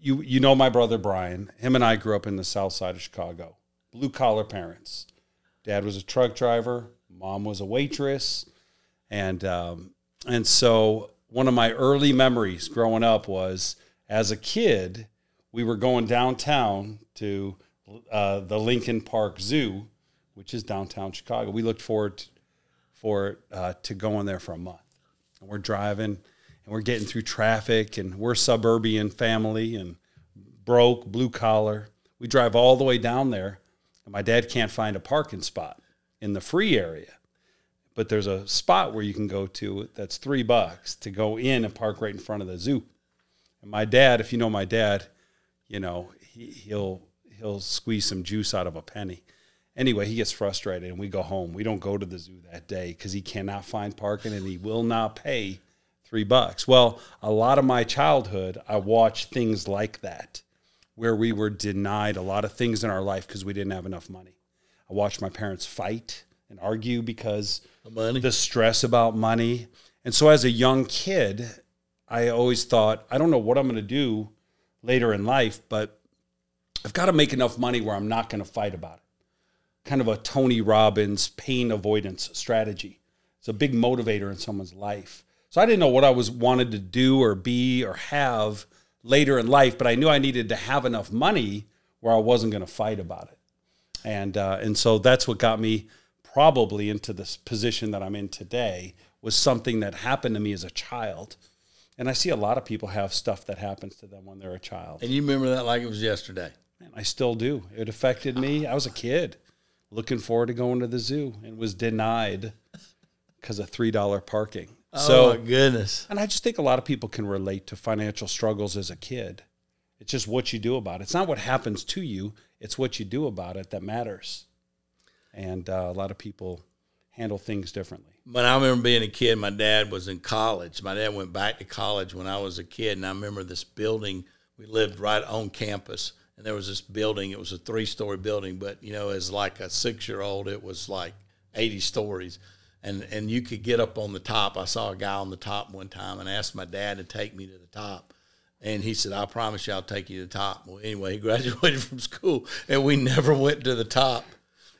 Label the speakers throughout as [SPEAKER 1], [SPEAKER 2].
[SPEAKER 1] you you know my brother Brian. Him and I grew up in the South Side of Chicago. Blue collar parents. Dad was a truck driver. Mom was a waitress, and um, and so one of my early memories growing up was as a kid we were going downtown to uh, the Lincoln Park Zoo, which is downtown Chicago. We looked forward to, for uh, to going there for a month. And we're driving and we're getting through traffic and we're suburban family and broke, blue collar. We drive all the way down there and my dad can't find a parking spot in the free area. But there's a spot where you can go to that's three bucks to go in and park right in front of the zoo. And my dad, if you know my dad, you know, he, he'll he'll squeeze some juice out of a penny. Anyway, he gets frustrated and we go home. We don't go to the zoo that day because he cannot find parking and he will not pay three bucks. Well, a lot of my childhood, I watched things like that where we were denied a lot of things in our life because we didn't have enough money. I watched my parents fight and argue because
[SPEAKER 2] money.
[SPEAKER 1] the stress about money. And so as a young kid, I always thought, I don't know what I'm going to do later in life, but I've got to make enough money where I'm not going to fight about it. Kind of a Tony Robbins pain avoidance strategy. It's a big motivator in someone's life. So I didn't know what I was wanted to do or be or have later in life, but I knew I needed to have enough money where I wasn't going to fight about it. And uh, and so that's what got me probably into this position that I'm in today was something that happened to me as a child. And I see a lot of people have stuff that happens to them when they're a child.
[SPEAKER 2] And you remember that like it was yesterday.
[SPEAKER 1] And I still do. It affected me. I was a kid looking forward to going to the zoo and was denied because of $3 parking.
[SPEAKER 2] Oh
[SPEAKER 1] so,
[SPEAKER 2] my goodness.
[SPEAKER 1] and I just think a lot of people can relate to financial struggles as a kid. It's just what you do about it. It's not what happens to you, it's what you do about it that matters. And uh, a lot of people handle things differently.
[SPEAKER 2] When I remember being a kid, my dad was in college. My dad went back to college when I was a kid, and I remember this building. We lived right on campus, and there was this building. It was a three-story building, but you know, as like a six-year-old, it was like eighty stories, and and you could get up on the top. I saw a guy on the top one time, and asked my dad to take me to the top. And he said, "I promise you, I'll take you to the top." Well, anyway, he graduated from school, and we never went to the top.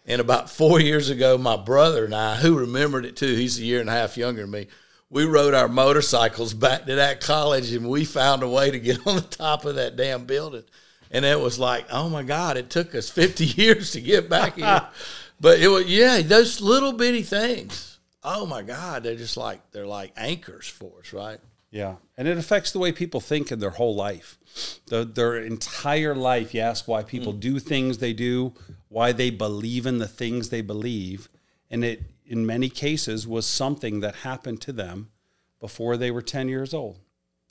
[SPEAKER 2] And about four years ago, my brother and I, who remembered it too, he's a year and a half younger than me, we rode our motorcycles back to that college and we found a way to get on the top of that damn building. And it was like, oh my God, it took us 50 years to get back here. but it was, yeah, those little bitty things. Oh my God, they're just like, they're like anchors for us, right?
[SPEAKER 1] Yeah, and it affects the way people think in their whole life. The, their entire life, you ask why people mm. do things they do, why they believe in the things they believe, and it, in many cases, was something that happened to them before they were 10 years old.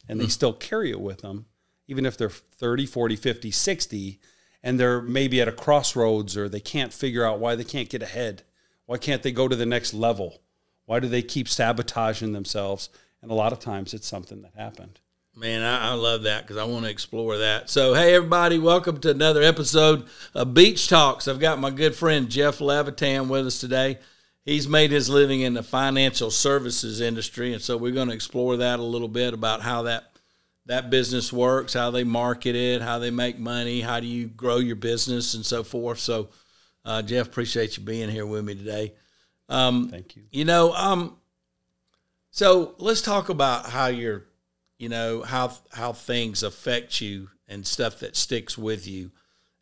[SPEAKER 1] And they mm. still carry it with them, even if they're 30, 40, 50, 60, and they're maybe at a crossroads or they can't figure out why they can't get ahead. Why can't they go to the next level? Why do they keep sabotaging themselves? And a lot of times it's something that happened.
[SPEAKER 2] Man, I, I love that because I want to explore that. So, hey, everybody, welcome to another episode of Beech Talks. I've got my good friend Jeff Levitan with us today. He's made his living in the financial services industry, and so we're going to explore that a little bit about how that that business works, how they market it, how they make money, how do you grow your business, and so forth. So, uh, Jeff, appreciate you being here with me today. Um,
[SPEAKER 1] Thank you.
[SPEAKER 2] you know, um, so let's talk about how you're, you know, how how things affect you and stuff that sticks with you.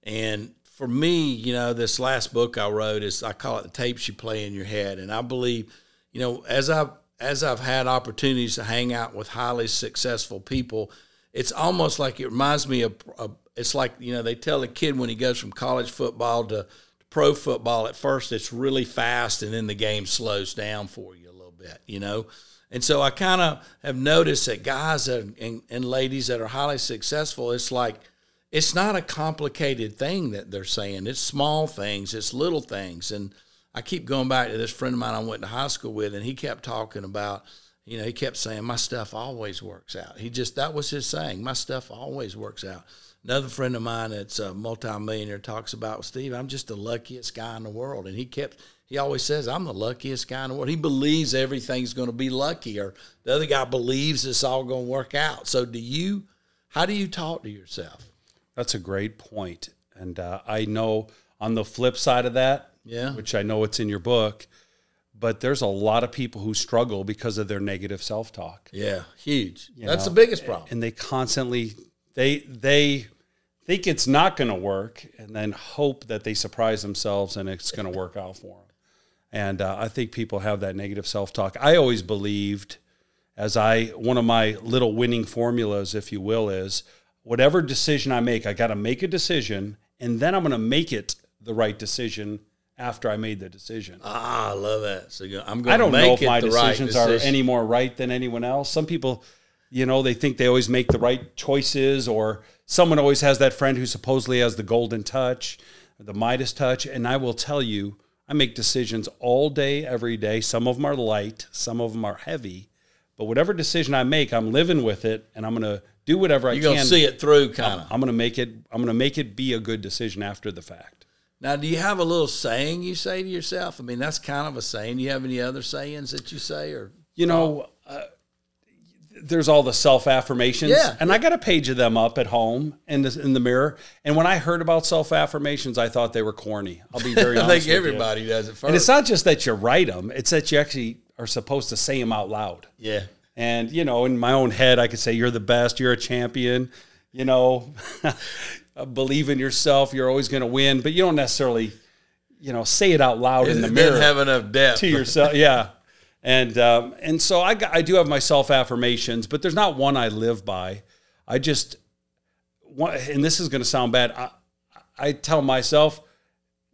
[SPEAKER 2] And for me, you know, this last book I wrote is I call it the tapes you play in your head. And I believe, you know, as I've as I've had opportunities to hang out with highly successful people, it's almost like it reminds me of, of it's like you know they tell a kid when he goes from college football to pro football at first it's really fast and then the game slows down for you a little bit you know? And so i kind of have noticed that guys and, and ladies that are highly successful it's like it's not a complicated thing that they're saying. It's small things it's little things. And i keep going back to this friend of mine i went to high school with and he kept talking about you know he kept saying my stuff always works out. He just that was his saying my stuff always works out Another friend of mine that's a multimillionaire talks about Steve. I'm just the luckiest guy in the world, and he kept he always says I'm the luckiest guy in the world. He believes everything's going to be lucky, or the other guy believes it's all going to work out. So, do you? How do you talk to yourself?
[SPEAKER 1] That's a great point. And uh, I know on the flip side of that,
[SPEAKER 2] Yeah.
[SPEAKER 1] which I know it's in your book, but there's a lot of people who struggle because of their negative self talk.
[SPEAKER 2] Yeah, huge.
[SPEAKER 1] you
[SPEAKER 2] That's
[SPEAKER 1] know?
[SPEAKER 2] the biggest problem.
[SPEAKER 1] And they constantly they they think it's not going to work and then hope that they surprise themselves and it's going to work out for them. And uh, I think people have that negative self talk. I always believed, as I one of my little winning formulas, if you will, is whatever decision I make, I got to make a decision, and then I'm going to make it the right decision after I made the decision.
[SPEAKER 2] Ah, I love that. So I'm going
[SPEAKER 1] I don't know if my
[SPEAKER 2] the right
[SPEAKER 1] decisions are any more right than anyone else. Some people, you know, they think they always make the right choices, or someone always has that friend who supposedly has the golden touch, the Midas touch. And I will tell you, I make decisions all day, every day. Some of them are light, some of them are heavy. But whatever decision I make, I'm living with it, and I'm going to do whatever I
[SPEAKER 2] You're
[SPEAKER 1] can.
[SPEAKER 2] going to see it through, kind of.
[SPEAKER 1] I'm going to make it. I'm going to make it be a good decision after the fact.
[SPEAKER 2] Now, do you have a little saying you say to yourself? I mean, that's kind of a saying. Do you have any other sayings that you say, or
[SPEAKER 1] you know, there's all the self affirmations,
[SPEAKER 2] Yeah.
[SPEAKER 1] and I got a page of them up at home in the, in the mirror. And when I heard about self affirmations, I thought they were corny. I'll be very
[SPEAKER 2] I
[SPEAKER 1] honest.
[SPEAKER 2] think
[SPEAKER 1] with you.
[SPEAKER 2] everybody does it first.
[SPEAKER 1] And it's not just that you write them; it's that you actually are supposed to say them out loud.
[SPEAKER 2] yeah,
[SPEAKER 1] And you know, in my own head, I could say, "You're the best. You're a champion." You know, believe in yourself. You're always going to win. But you don't necessarily, you know, say it out loud in the mirror
[SPEAKER 2] have enough depth.
[SPEAKER 1] to yourself. Yeah. And um, and so I, I do have my self affirmations, but there's not one I live by. I just and this is going to sound bad. I, I tell myself,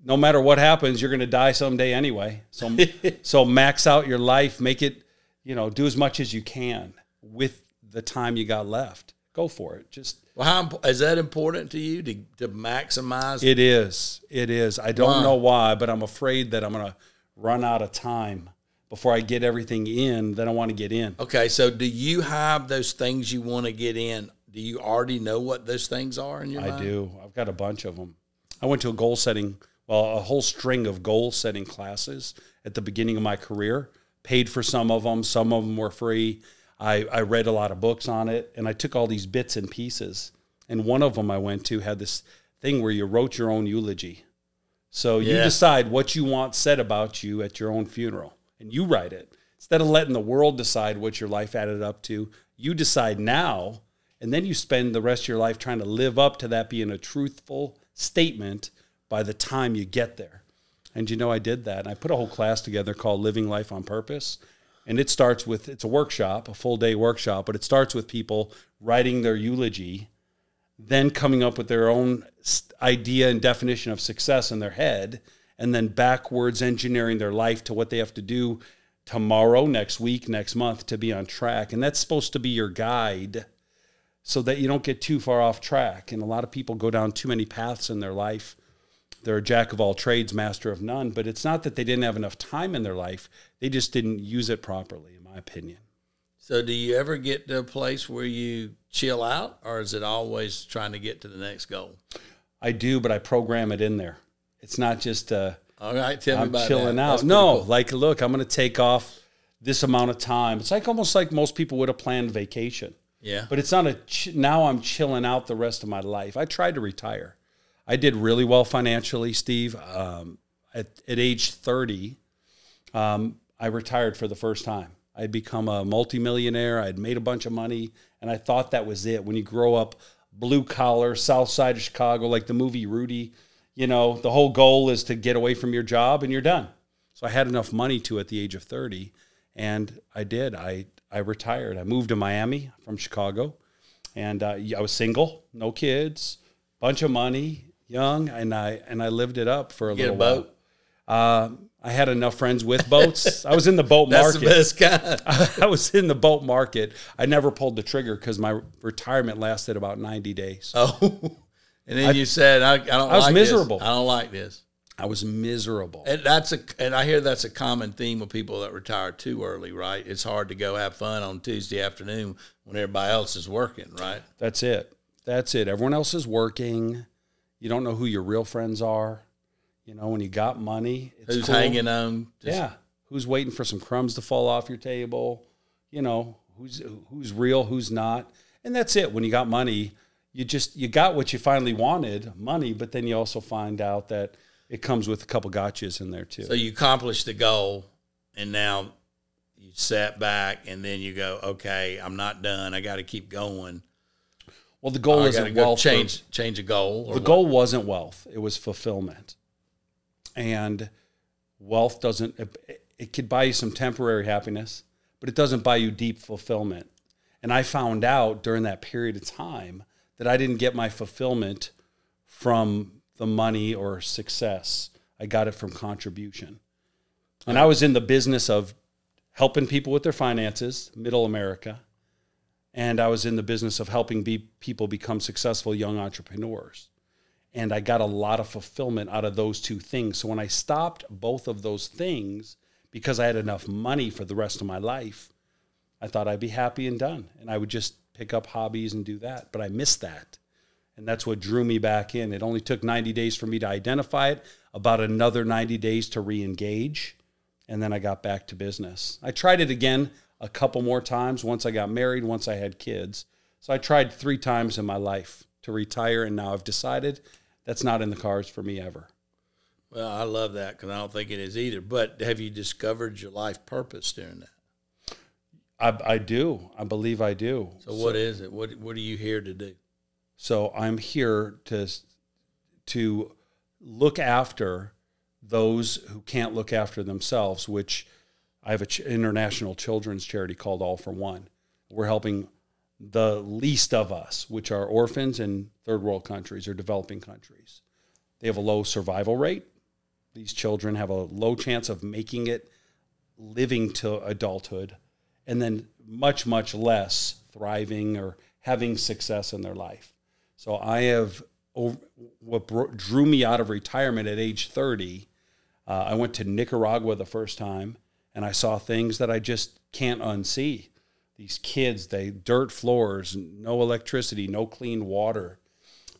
[SPEAKER 1] no matter what happens, you're going to die someday anyway. So so max out your life, make it, you know, do as much as you can with the time you got left. Go for it. Just
[SPEAKER 2] Well, how is that important to you to, to maximize?
[SPEAKER 1] It is. It is. I don't know why, but I'm afraid that I'm going to run out of time before I get everything in that I want to get in.
[SPEAKER 2] okay, so do you have those things you want to get in? Do you already know what those things are in your
[SPEAKER 1] I
[SPEAKER 2] mind?
[SPEAKER 1] do. I've got a bunch of them. I went to a goal setting, well, a whole string of goal setting classes at the beginning of my career. Paid for some of them. Some of them were free. I, I read a lot of books on it, and I took all these bits and pieces. And one of them I went to had this thing where you wrote your own eulogy. So you decide what you want said about you at your own funeral, and you write it. Instead of letting the world decide what your life added up to, you decide now, and then you spend the rest of your life trying to live up to that being a truthful statement by the time you get there. And you know, I did that. And I put a whole class together called Living Life on Purpose. And it starts with it's a workshop, a full day workshop, but it starts with people writing their eulogy, then coming up with their own idea and definition of success in their head, and then backwards engineering their life to what they have to do tomorrow, next week, next month to be on track. And that's supposed to be your guide so that you don't get too far off track. And a lot of people go down too many paths in their life. They're a jack of all trades, master of none. But it's not that they didn't have enough time in their life, they just didn't use it properly, in my opinion.
[SPEAKER 2] So, do you ever get to a place where you chill out, or is it always trying to get to the next goal?
[SPEAKER 1] I do, but I program it in there. It's not just uh,
[SPEAKER 2] All right, tell me
[SPEAKER 1] I'm chilling
[SPEAKER 2] that.
[SPEAKER 1] out. No,
[SPEAKER 2] cool.
[SPEAKER 1] like, look, I'm going to take off this amount of time. It's like almost like most people would have planned vacation.
[SPEAKER 2] yeah,
[SPEAKER 1] But it's not a ch- now I'm chilling out the rest of my life. I tried to retire. I did really well financially, Steve. Um, at, at age 30, um, I retired for the first time. I'd become a multimillionaire. I'd made a bunch of money, and I thought that was it. When you grow up blue collar, south side of Chicago, like the movie Rudy, you know, the whole goal is to get away from your job and you're done. So I had enough money to at the age of 30, and I did. I, I retired. I moved to Miami from Chicago, and uh, I was single, no kids, bunch of money, young, and I and I lived it up for a
[SPEAKER 2] get a
[SPEAKER 1] little while.
[SPEAKER 2] boat.
[SPEAKER 1] Uh, I had enough friends with boats. I was in the boat market.
[SPEAKER 2] That's the best kind.
[SPEAKER 1] I was in the boat market. I never pulled the trigger because my retirement lasted about 90 days.
[SPEAKER 2] Oh, and then you said, I, I don't.
[SPEAKER 1] I was
[SPEAKER 2] like
[SPEAKER 1] miserable.
[SPEAKER 2] This. I don't like this.
[SPEAKER 1] I was miserable.
[SPEAKER 2] And that's a, and I hear that's a common theme with people that retire too early, right? It's hard to go have fun on Tuesday afternoon when everybody else is working, right?
[SPEAKER 1] That's it. That's it. Everyone else is working. You don't know who your real friends are. You know, when you got money, it's
[SPEAKER 2] Who's
[SPEAKER 1] cool.
[SPEAKER 2] hanging on? Just-
[SPEAKER 1] yeah. Who's waiting for some crumbs to fall off your table? You know, who's who's real, who's not. And that's it. When you got money, you just you got what you finally wanted, money, but then you also find out that it comes with a couple gotchas in there too.
[SPEAKER 2] So you accomplished the goal, and now you sat back, and then you go, okay, I'm not done. I got to keep going.
[SPEAKER 1] well, the goal
[SPEAKER 2] oh, to
[SPEAKER 1] isn't wealth. or-
[SPEAKER 2] change change a goal.
[SPEAKER 1] the
[SPEAKER 2] what?
[SPEAKER 1] goal wasn't wealth; it was fulfillment. And wealth doesn't. It, it could buy you some temporary happiness, but it doesn't buy you deep fulfillment. And I found out during that period of time that I didn't get my fulfillment from the money or success. I got it from contribution. And I was in the business of helping people with their finances, middle America. And I was in the business of helping be, people become successful young entrepreneurs. And I got a lot of fulfillment out of those two things. So when I stopped both of those things, because I had enough money for the rest of my life, I thought I'd be happy and done. And I would just pick up hobbies and do that. But I missed that. And that's what drew me back in. It only took 90 days for me to identify it, about another 90 days to re engage. And then I got back to business. I tried it again a couple more times once I got married, once I had kids. So I tried three times in my life to retire. And now I've decided that's not in the cards for me ever.
[SPEAKER 2] Well, I love that because I don't think it is either. But have you discovered your life purpose during that?
[SPEAKER 1] I, I do. I believe I do.
[SPEAKER 2] So, what is it? What What are you here to do?
[SPEAKER 1] So I'm here to to look after those who can't look after themselves. Which I have an ch- international children's charity called All for One. We're helping the least of us, which are orphans in third world countries or developing countries. They have a low survival rate. These children have a low chance of making it living to adulthood, and then much, much less thriving or having success in their life. So I have what drew me out of retirement at age 30. Uh, I went to Nicaragua the first time, and I saw things that I just can't unsee. These kids, they dirt floors, no electricity, no clean water,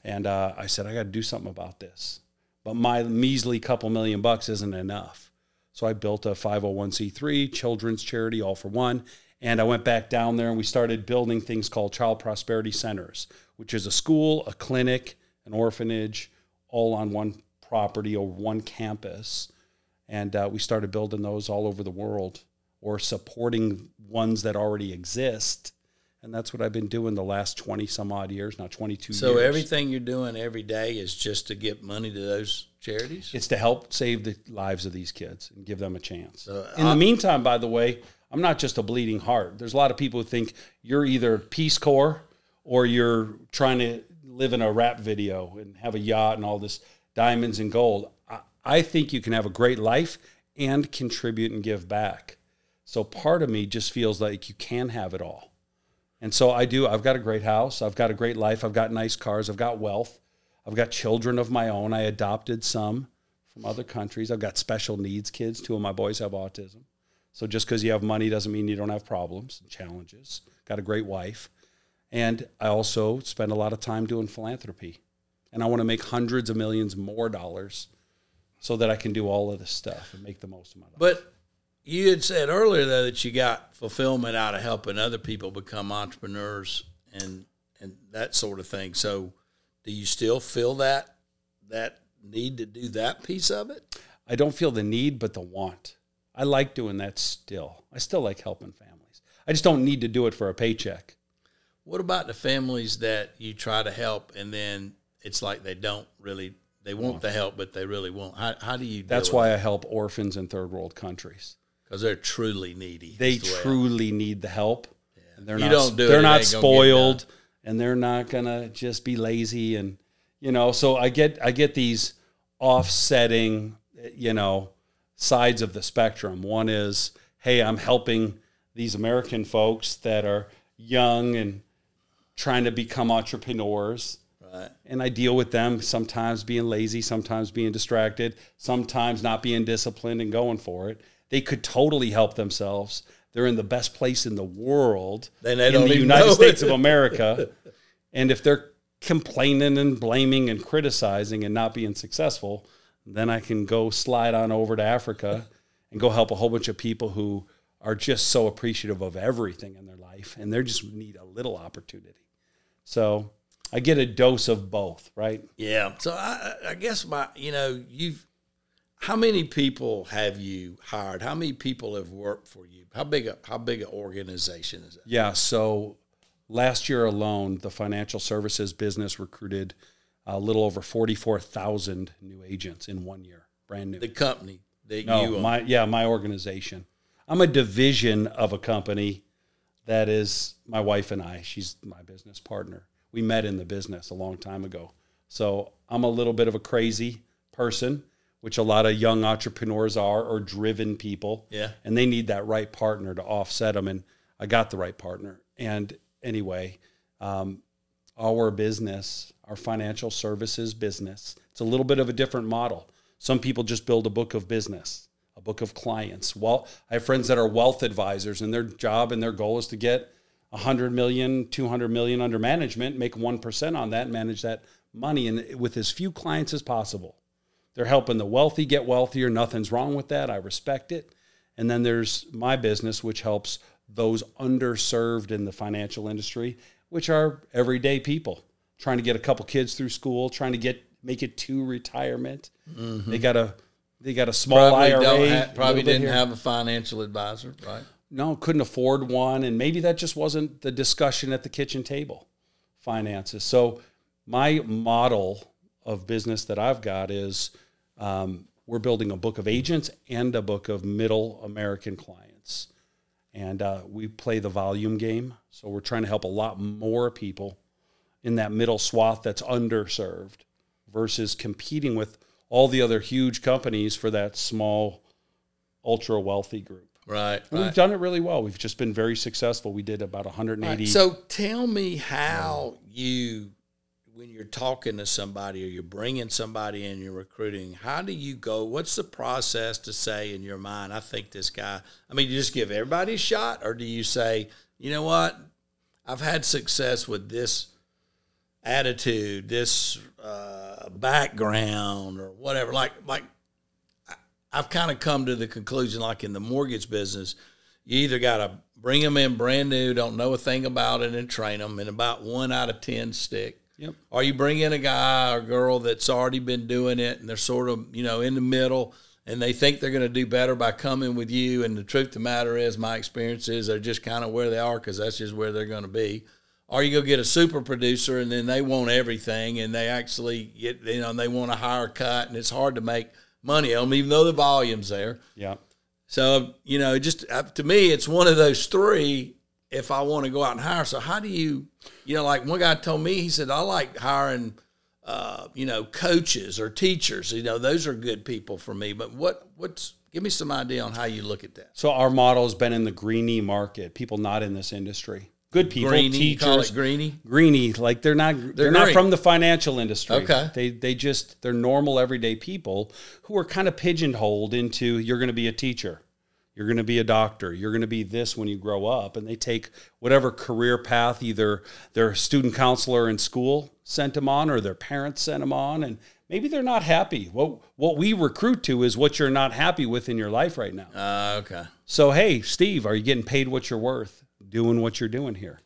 [SPEAKER 1] and uh, I said I got to do something about this. But my measly couple million bucks isn't enough. So I built a 501c3 children's charity, all for one. And I went back down there and we started building things called Child Prosperity Centers, which is a school, a clinic, an orphanage, all on one property or one campus. And uh, we started building those all over the world or supporting ones that already exist. And that's what I've been doing the last 20 some odd years, now 22
[SPEAKER 2] So,
[SPEAKER 1] years.
[SPEAKER 2] everything you're doing every day is just to get money to those charities?
[SPEAKER 1] It's to help save the lives of these kids and give them a chance.
[SPEAKER 2] So,
[SPEAKER 1] In the meantime, by the way, I'm not just a bleeding heart. There's a lot of people who think you're either Peace Corps or you're trying to live in a rap video and have a yacht and all this diamonds and gold. I, I think you can have a great life and contribute and give back. So part of me just feels like you can have it all. And so I do. I've got a great house. I've got a great life. I've got nice cars. I've got wealth. I've got children of my own. I adopted some from other countries. I've got special needs kids. Two of my boys have autism. So just because you have money doesn't mean you don't have problems and challenges. Got a great wife. And I also spend a lot of time doing philanthropy. And I want to make hundreds of millions more dollars so that I can do all of this stuff and make the most of my life.
[SPEAKER 2] But you had said earlier though that you got fulfillment out of helping other people become entrepreneurs and and that sort of thing. So do you still feel that that need to do that piece of it?
[SPEAKER 1] I don't feel the need, but the want. I like doing that still. I still like helping families. I just don't need to do it for a paycheck.
[SPEAKER 2] What about the families that you try to help and then it's like they don't really they want the help but they really won't. How, how do you
[SPEAKER 1] That's why I help orphans in third world countries.
[SPEAKER 2] Because they're truly needy.
[SPEAKER 1] They
[SPEAKER 2] the
[SPEAKER 1] truly need the help. And they're
[SPEAKER 2] You
[SPEAKER 1] not
[SPEAKER 2] don't do
[SPEAKER 1] they're
[SPEAKER 2] it
[SPEAKER 1] not spoiled and they're not going to just be lazy and you know, so I get I get these offsetting, you know, sides of the spectrum. One is, hey, I'm helping these American folks that are young and trying to become entrepreneurs.
[SPEAKER 2] right.
[SPEAKER 1] And I deal with them sometimes being lazy, sometimes being distracted, sometimes not being disciplined and going for it. They could totally help themselves. They're in the best place in the world, in the United States of America. and if they're complaining and blaming and criticizing and not being successful, then I can go slide on over to Africa and go help a whole bunch of people who are just so appreciative of everything in their life and they just need a little opportunity. So I get a dose of both, right?
[SPEAKER 2] Yeah. So I, I guess my, you know, you've, how many people have you hired? How many people have worked for you? How big a how big an organization is it?
[SPEAKER 1] Yeah. So last year alone, the financial services business recruited a little over forty-four thousand new agents in one year, brand new.
[SPEAKER 2] The company that
[SPEAKER 1] no,
[SPEAKER 2] you own.
[SPEAKER 1] my yeah, my organization. I'm a division of a company that is my wife and I. She's my business partner. We met in the business a long time ago. So I'm a little bit of a crazy person, which a lot of young entrepreneurs are, or driven people.
[SPEAKER 2] Yeah.
[SPEAKER 1] And they need that right partner to offset them. And I got the right partner. And anyway, um, our business, our financial services business, it's a little bit of a different model. Some people just build a book of business, a book of clients. Well, I have friends that are wealth advisors, and their job and their goal is to get 100 million, 200 million under management, make 1% on that, manage that money and with as few clients as possible. They're helping the wealthy get wealthier. Nothing's wrong with that. I respect it. And then there's my business, which helps those underserved in the financial industry, which are everyday people trying to get a couple kids through school, trying to get make it to retirement. Mm-hmm. They got a they got a small
[SPEAKER 2] probably
[SPEAKER 1] IRA.
[SPEAKER 2] ha- probably didn't have a financial advisor, right?
[SPEAKER 1] no, couldn't afford one, and maybe that just wasn't the discussion at the kitchen table. Finances. So my model of business that I've got is um, we're building a book of agents and a book of middle American clients, and uh, we play the volume game. So we're trying to help a lot more people in that middle swath that's underserved versus competing with all the other huge companies for that small, ultra wealthy group.
[SPEAKER 2] Right. Right.
[SPEAKER 1] We've done it really well. We've just been very successful. We did about 180.
[SPEAKER 2] So tell me how you, when you're talking to somebody or you're bringing somebody in, you're recruiting, how do you go? What's the process to say in your mind, I think this guy, I mean, you just give everybody a shot, or do you say, you know what, I've had success with this attitude, this uh, background, or whatever? Like, like, I've kind of come to the conclusion, like in the mortgage business, you either got to bring them in brand new, don't know a thing about it, and train them, and about one out of ten stick.
[SPEAKER 1] Yep.
[SPEAKER 2] Or you bring in a guy or girl that's already been doing it, and they're sort of you know in the middle, and they think they're going to do better by coming with you. And the truth of the matter is, my experience is they're just kind of where they are because that's just where they're going to be. Or you go get a super producer, and then they want everything, and they actually get you know they want a higher cut, and it's hard to make money on them, even though the volume's there.
[SPEAKER 1] yeah.
[SPEAKER 2] So you know, just uh, to me, it's one of those three. If I want to go out and hire, so how do you, you know, like one guy told me, he said I like hiring, uh, you know, coaches or teachers. You know, those are good people for me. But what, what's, give me some idea on how you look at that.
[SPEAKER 1] So our model has been in the greenie market. People not in this industry. Good people,
[SPEAKER 2] Greeny, call
[SPEAKER 1] teachers.
[SPEAKER 2] greeny.
[SPEAKER 1] greenie, like they're not they're, not from the financial industry.
[SPEAKER 2] Okay.
[SPEAKER 1] They they just they're normal everyday people who are kind of pigeonholed into you're going to be a teacher. You're going to be a doctor. You're going to be this when you grow up. And they take whatever career path either their student counselor in school sent them on or their parents sent them on. And maybe they're not happy. What, what we recruit to is what you're not happy with in your life right now.
[SPEAKER 2] Uh, okay.
[SPEAKER 1] So, hey, Steve, are you getting paid what you're worth doing what you're doing here?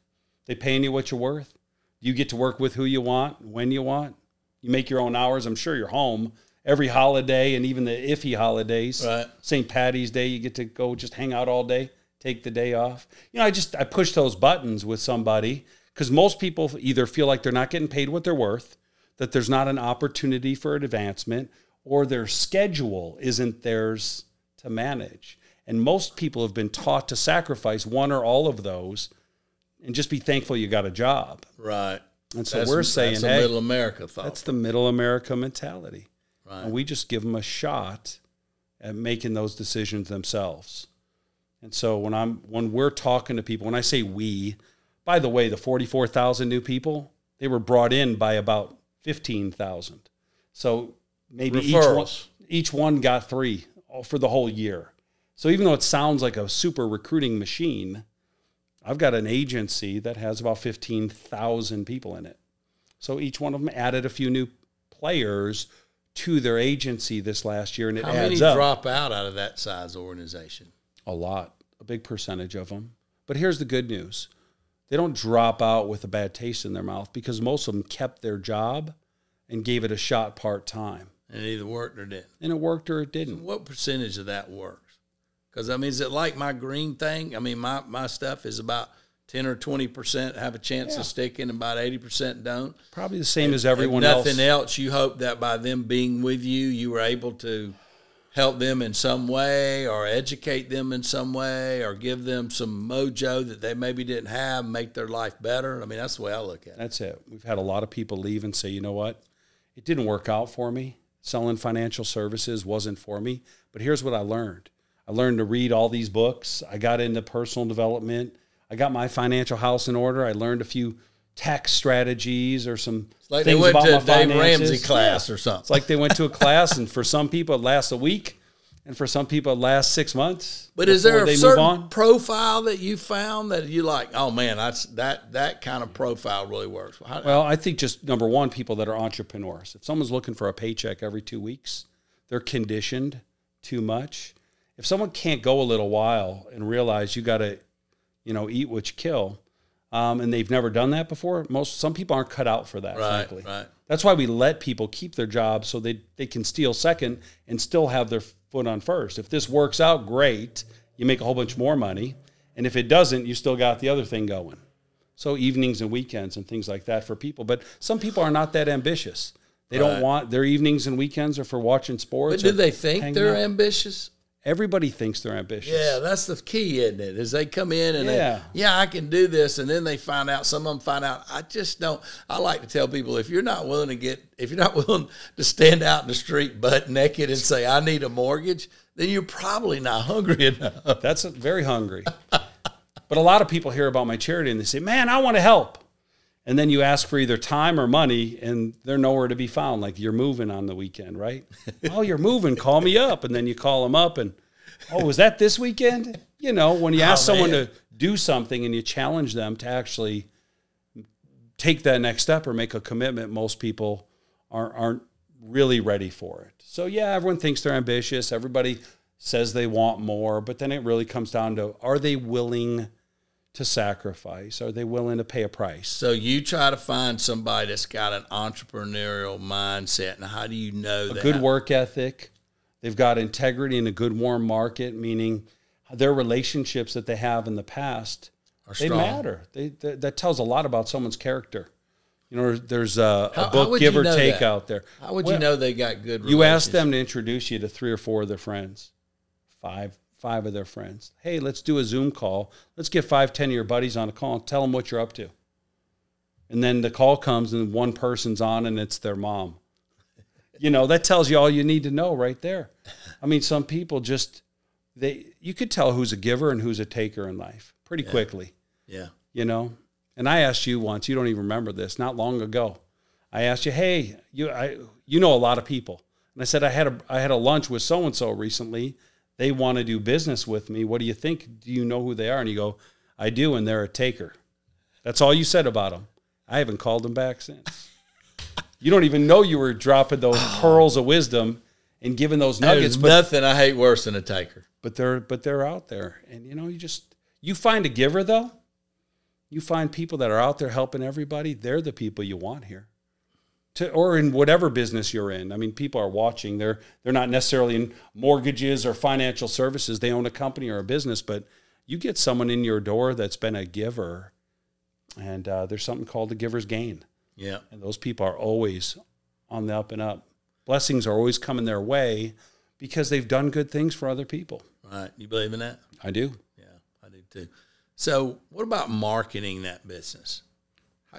[SPEAKER 1] They paying you what you're worth? You get to work with who you want, when you want. You make your own hours. I'm sure you're home every holiday and even the iffy holidays.
[SPEAKER 2] Right.
[SPEAKER 1] St. Patty's Day, you get to go just hang out all day, take the day off. You know, I just I push those buttons with somebody because most people either feel like they're not getting paid what they're worth, that there's not an opportunity for advancement, or their schedule isn't theirs to manage. And most people have been taught to sacrifice one or all of those and just be thankful you got a job.
[SPEAKER 2] Right.
[SPEAKER 1] And so
[SPEAKER 2] That's-
[SPEAKER 1] we're saying,
[SPEAKER 2] that's the
[SPEAKER 1] hey,
[SPEAKER 2] middle America thought.
[SPEAKER 1] that's the middle America mentality.
[SPEAKER 2] Right.
[SPEAKER 1] And we just give them a shot at making those decisions themselves. And so when I'm when we're talking to people, when I say we, by the way, the 44,000 new people, they were brought in by about 15,000. So maybe each one, each one got 3 for the whole year. So even though it sounds like a super recruiting machine, I've got an agency that has about 15,000 people in it. So each one of them added a few new players to their agency this last year, and it
[SPEAKER 2] How
[SPEAKER 1] adds
[SPEAKER 2] many
[SPEAKER 1] up
[SPEAKER 2] drop out out of that size organization?
[SPEAKER 1] a lot, a big percentage of them. But here's the good news: they don't drop out with a bad taste in their mouth because most of them kept their job and gave it a shot part time.
[SPEAKER 2] And it either worked or didn't.
[SPEAKER 1] And it worked or it didn't.
[SPEAKER 2] What percentage of that works? Because I mean, is it like my green thing? I mean, my my stuff is about ten or twenty percent have a chance
[SPEAKER 1] Yeah.
[SPEAKER 2] of sticking, and about eighty percent don't.
[SPEAKER 1] Probably the same as everyone
[SPEAKER 2] if
[SPEAKER 1] else.
[SPEAKER 2] nothing else, you hope that by them being with you, you were able to help them in some way, or educate them in some way, or give them some mojo that they maybe didn't have, make their life better. I mean, that's the way I look at it.
[SPEAKER 1] That's it. We've had a lot of people leave and say, you know what? It didn't work out for me. Selling financial services wasn't for me. But here's what I learned I learned to read all these books. I got into personal development. I got my financial house in order. I learned a few tax strategies or some
[SPEAKER 2] Like they
[SPEAKER 1] things
[SPEAKER 2] went
[SPEAKER 1] about
[SPEAKER 2] to Dave
[SPEAKER 1] finances.
[SPEAKER 2] Ramsey class
[SPEAKER 1] Yeah.
[SPEAKER 2] or something.
[SPEAKER 1] It's like they went to a class, and for some people it lasts a week, and for some people it lasts six months.
[SPEAKER 2] But is there a certain profile that you found that you like? Oh man, that's that that kind of profile really works. How,
[SPEAKER 1] Well, I think just number one, people that are entrepreneurs. If someone's looking for a paycheck every two weeks, they're conditioned too much. If someone can't go a little while and realize you got to, you know, eat what you kill, um, and they've never done that before, most some people aren't cut out for that.
[SPEAKER 2] right,
[SPEAKER 1] frankly,
[SPEAKER 2] right.
[SPEAKER 1] that's why we let people keep their jobs so they they can steal second and still have their foot on first. If this works out, great, you make a whole bunch more money, and if it doesn't, you still got the other thing going. So evenings and weekends and things like that for people. But some people are not that ambitious. They don't want their evenings and weekends are for watching sports.
[SPEAKER 2] But do they think they're
[SPEAKER 1] out.
[SPEAKER 2] ambitious?
[SPEAKER 1] Everybody thinks they're ambitious.
[SPEAKER 2] Yeah, that's the key, isn't it? Is they come in and
[SPEAKER 1] Yeah.
[SPEAKER 2] they, yeah, I can do this, and then they find out. Some of them find out. I just don't. I like to tell people if you're not willing to get, if you're not willing to stand out in the street butt naked and say I need a mortgage, then you're probably not hungry enough.
[SPEAKER 1] That's a- very hungry. but a lot of people hear about my charity and they say, "Man, I want to help." And then you ask for either time or money, and they're nowhere to be found. Like you're moving on the weekend, right? oh, you're moving. Call me up, and then you call them up, and oh, was that this weekend? You know, when you oh, ask someone to do something and you challenge them to actually take that next step or make a commitment, most people aren't, aren't really ready for it. So, yeah, everyone thinks they're ambitious. Everybody says they want more, but then it really comes down to are they willing to sacrifice? Are they willing to pay a price?
[SPEAKER 2] So you try to find somebody that's got an entrepreneurial mindset, and how do you know
[SPEAKER 1] A
[SPEAKER 2] that?
[SPEAKER 1] good work ethic. They've got integrity in a good warm market, meaning their relationships that they have in the past
[SPEAKER 2] Are
[SPEAKER 1] they
[SPEAKER 2] strong.
[SPEAKER 1] matter. They, that that tells a lot about someone's character. You know, there's a,
[SPEAKER 2] How-
[SPEAKER 1] a book, Give or
[SPEAKER 2] know
[SPEAKER 1] Take,
[SPEAKER 2] that?
[SPEAKER 1] out there.
[SPEAKER 2] How would
[SPEAKER 1] Well,
[SPEAKER 2] you know they got good?
[SPEAKER 1] You ask them to introduce you to three or four of their friends, five, five of their friends. Hey, let's do a Zoom call. Let's get five, ten of your buddies on a call and tell them what you're up to. And then the call comes and one person's on and it's their mom. You know, that tells you all you need to know right there. I mean, some people just they you could tell who's a giver and who's a taker in life pretty quickly
[SPEAKER 2] Yeah.
[SPEAKER 1] you know. And I asked you once, you don't even remember this, not long ago. I asked you, "Hey, you I you know a lot of people." And I said I had a I had a lunch with so and so recently. They want to do business with me. What do you think? Do you know who they are? And you go, "I do, and they're a taker." That's all you said about them. I haven't called them back since. you don't even know you were dropping those oh. pearls of wisdom and giving those nuggets,
[SPEAKER 2] There's
[SPEAKER 1] but
[SPEAKER 2] nothing I hate worse than a taker.
[SPEAKER 1] but they're but they're out there and you know you just you find a giver though you find people that are out there helping everybody they're the people you want here to or in whatever business you're in i mean people are watching they're they're not necessarily in mortgages or financial services they own a company or a business but you get someone in your door that's been a giver and uh, there's something called the giver's gain
[SPEAKER 2] Yeah.
[SPEAKER 1] and those people are always on the up and up blessings are always coming their way because they've done good things for other people
[SPEAKER 2] Right. You believe in that?
[SPEAKER 1] i do
[SPEAKER 2] Yeah, I do too. So, what about marketing that business?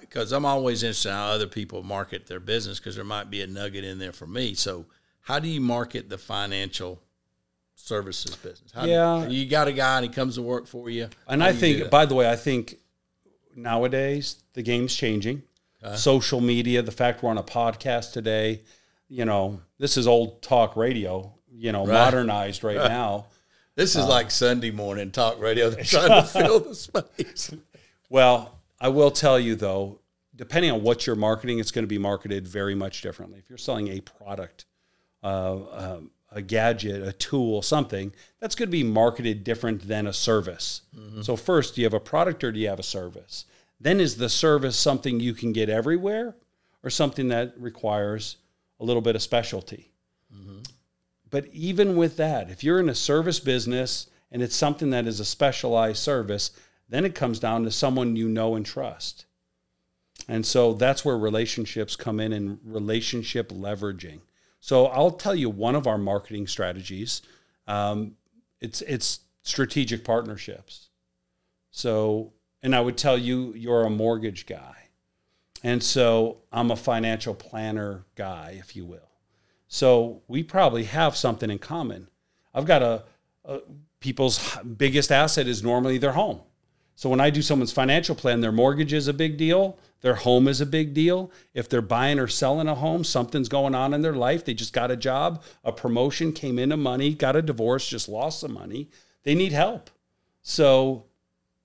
[SPEAKER 2] Because I'm always interested in how other people market their business because there might be a nugget in there for me. So, how do you market the financial services business? How do-
[SPEAKER 1] Yeah.
[SPEAKER 2] you got a guy and he comes to work for you.
[SPEAKER 1] And
[SPEAKER 2] How
[SPEAKER 1] I think, by the way, I think nowadays the game's changing. Social media, the fact we're on a podcast today, you know, this is old talk radio, you know,
[SPEAKER 2] Right.
[SPEAKER 1] modernized right now.
[SPEAKER 2] this
[SPEAKER 1] uh,
[SPEAKER 2] is like Sunday morning talk radio. They're trying to fill the space.
[SPEAKER 1] Well, I will tell you though, depending on what you're marketing, it's going to be marketed very much differently. If you're selling a product, uh, um, a gadget, a tool, something, that's going to be marketed different than a service. So, first, do you have a product or do you have a service? Then is the service something you can get everywhere or something that requires a little bit of specialty? But even with that, if you're in a service business and it's something that is a specialized service, then it comes down to someone you know and trust. And so that's where relationships come in and relationship leveraging. So I'll tell you one of our marketing strategies. Um, it's it's strategic partnerships. So, and I would tell you you're a mortgage guy, and so I'm a financial planner guy, if you will. So we probably have something in common. I've got a, a people's biggest asset is normally their home. So when I do someone's financial plan, their mortgage is a big deal, their home is a big deal. If they're buying or selling a home, something's going on in their life. They just got a job, a promotion, came into money, got a divorce, just lost some money. They need help. So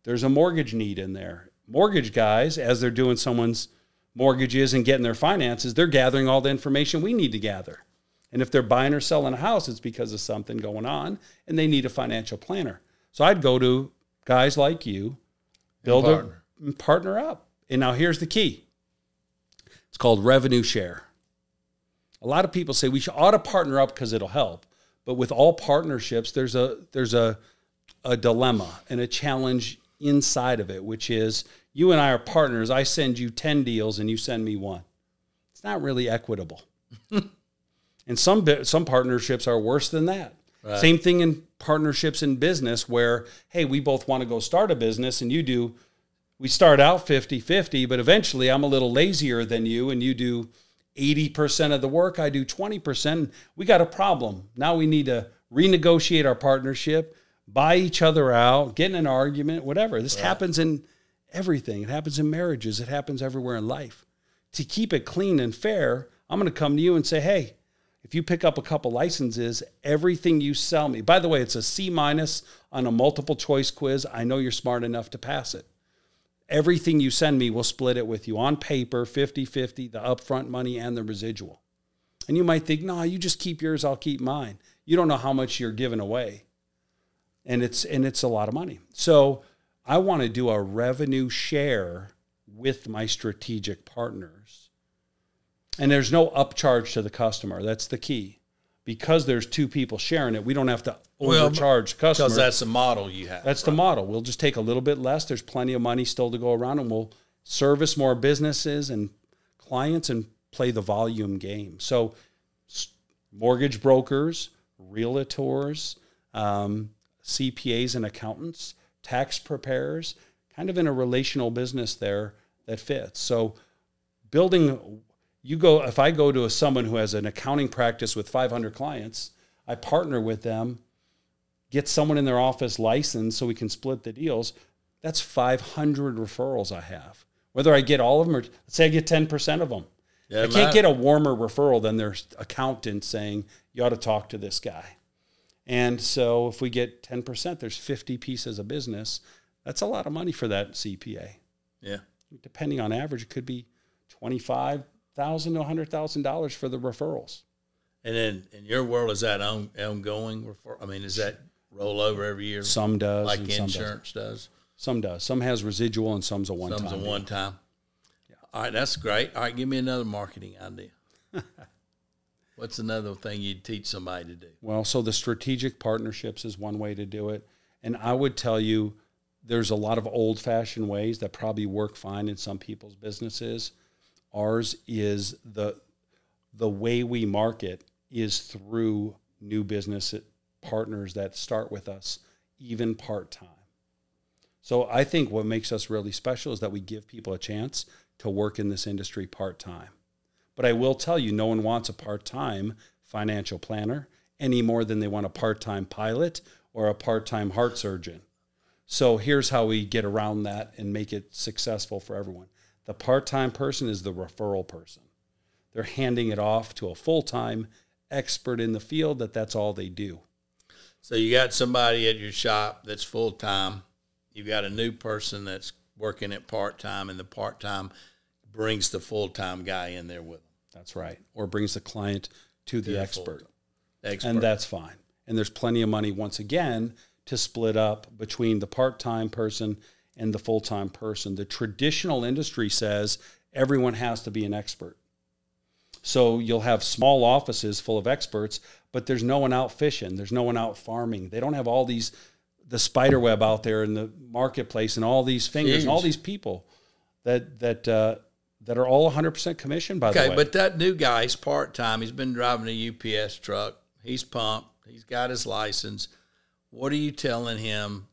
[SPEAKER 1] there's a mortgage need in there. Mortgage guys, as they're doing someone's mortgages and getting their finances, they're gathering all the information we need to gather. And if they're buying or selling a house, it's because of something going on and they need a financial planner. So I'd go to guys like you, build
[SPEAKER 2] partner.
[SPEAKER 1] a partner up. And now here's the key. It's called revenue share. A lot of people say we should ought to partner up because it'll help. But with all partnerships, there's a there's a a dilemma and a challenge inside of it, which is you and I are partners. I send you 10 deals and you send me one. It's not really equitable. and some some partnerships are worse than that.
[SPEAKER 2] Right.
[SPEAKER 1] Same thing in partnerships in business where hey, we both want to go start a business and you do we start out 50-50, but eventually I'm a little lazier than you and you do 80% of the work, I do 20%. We got a problem. Now we need to renegotiate our partnership, buy each other out, get in an argument, whatever. This happens in everything. It happens in marriages, it happens everywhere in life. To keep it clean and fair, I'm going to come to you and say, "Hey, if you pick up a couple licenses, everything you sell me. By the way, it's a C minus on a multiple choice quiz. I know you're smart enough to pass it. Everything you send me will split it with you on paper 50 50 the upfront money and the residual. And you might think no you just keep yours i'll keep mine. You don't know how much you're giving away. And it's and it's a lot of money. So i want to do a revenue share with my strategic partners and there's no upcharge to the customer that's the key because there's two people sharing it we don't have to
[SPEAKER 2] Well,
[SPEAKER 1] overcharge customers
[SPEAKER 2] Because that's the model you have.
[SPEAKER 1] that's the model. We'll just take a little bit less. There's plenty of money still to go around, and we'll service more businesses and clients and play the volume game. So, mortgage brokers, realtors, um, CPAs and accountants, tax preparers, kind of in a relational business there that fits. So, building, you go, if I go to a, someone who has an accounting practice with 500 clients, I partner with them get someone in their office licensed so we can split the deals, that's 500 referrals I have. Whether I get all of them or let's say I get 10% of them.
[SPEAKER 2] Yeah,
[SPEAKER 1] I can't get a warmer referral than their accountant saying, you ought to talk to this guy. And so if we get 10%, there's 50 pieces of business. That's a lot of money for that CPA.
[SPEAKER 2] Yeah.
[SPEAKER 1] Depending on average, it could be $25,000 to $100,000 for the referrals.
[SPEAKER 2] And then in your world, is that on, ongoing? Refer, I mean, is that roll over every year
[SPEAKER 1] Some does.
[SPEAKER 2] like
[SPEAKER 1] and some
[SPEAKER 2] insurance does?
[SPEAKER 1] Some does. Some has residual and some's a one
[SPEAKER 2] Some's a
[SPEAKER 1] time.
[SPEAKER 2] one time. All right, that's great. All right, give me another marketing idea. What's another thing you'd teach somebody to do?
[SPEAKER 1] Well, so the strategic partnerships is one way to do it. And I would tell you there's a lot of old fashioned ways that probably work fine in some people's businesses. Ours is the the way we market is through new business partners that start with us even part-time. So I think what makes us really special is that we give people a chance to work in this industry part-time. But I will tell you, no one wants a part time financial planner any more than they want a part time pilot or a part time heart surgeon. So here's how we get around that and make it successful for everyone. The part time person is the referral person. They're handing it off to a full time expert in the field that that's all they do.
[SPEAKER 2] So you got somebody at your shop that's full time. You've got a new person that's working at part time, and the part time brings the full time guy in there with them.
[SPEAKER 1] That's right. Or brings the client to the
[SPEAKER 2] the
[SPEAKER 1] expert.
[SPEAKER 2] Expert.
[SPEAKER 1] and that's fine. And there's plenty of money once again to split up between the part-time person and the full time person. The traditional industry says everyone has to be an expert. So you'll have small offices full of experts, but there's no one out fishing. There's no one out farming. They don't have all these the spider web out there in the marketplace and all these fingers and all these people that that uh, that are all 100% commission by
[SPEAKER 2] okay,
[SPEAKER 1] the way.
[SPEAKER 2] Okay, but that new guy's part time. He's been driving a UPS truck. He's pumped. He's got his license. What are you telling him?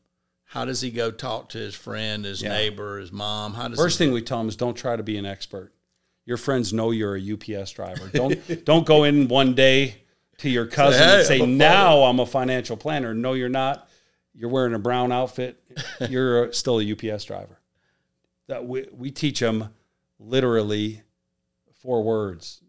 [SPEAKER 2] How does he go talk to his friend, his
[SPEAKER 1] Yeah.
[SPEAKER 2] neighbor, his mom? How does
[SPEAKER 1] First thing we tell him is don't try to be an expert. Your friends know you're a UPS driver. Don't don't go in one day to your cousin
[SPEAKER 2] "Hey,
[SPEAKER 1] and say,
[SPEAKER 2] I'm
[SPEAKER 1] "Now I'm a financial planner." No, you're not. You're wearing a brown outfit. You're still a UPS driver. That we we teach them literally four words.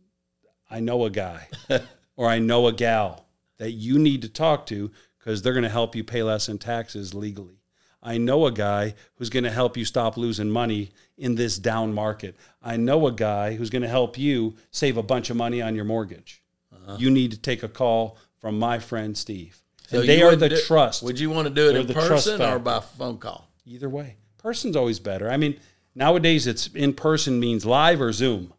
[SPEAKER 1] I know a guy or I know a gal that you need to talk to because they're going to help you pay less in taxes legally. I know a guy who's going to help you stop losing money in this down market. I know a guy who's going to help you save a bunch of money on your mortgage. Uh-huh. You need to take a call from my friend Steve.
[SPEAKER 2] So
[SPEAKER 1] and they are the
[SPEAKER 2] do-
[SPEAKER 1] trust.
[SPEAKER 2] Would you want to do it
[SPEAKER 1] They're
[SPEAKER 2] in person or by phone call?
[SPEAKER 1] Either way, person's always better. I mean, nowadays it's in person means live or Zoom.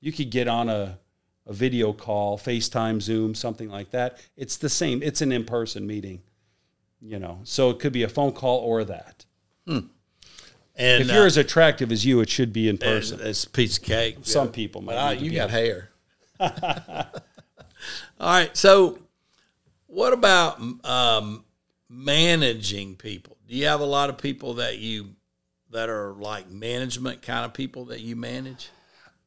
[SPEAKER 1] You could get on a, a video call, FaceTime, Zoom, something like that. It's the same. It's an in person meeting, you know. So it could be a phone call or that.
[SPEAKER 2] And
[SPEAKER 1] If
[SPEAKER 2] uh,
[SPEAKER 1] you're as attractive as you, it should be in person.
[SPEAKER 2] it's a piece of cake.
[SPEAKER 1] Some people might.
[SPEAKER 2] You got hair. All right. So, what about um, managing people? Do you have a lot of people that you that are like management kind of people that you manage?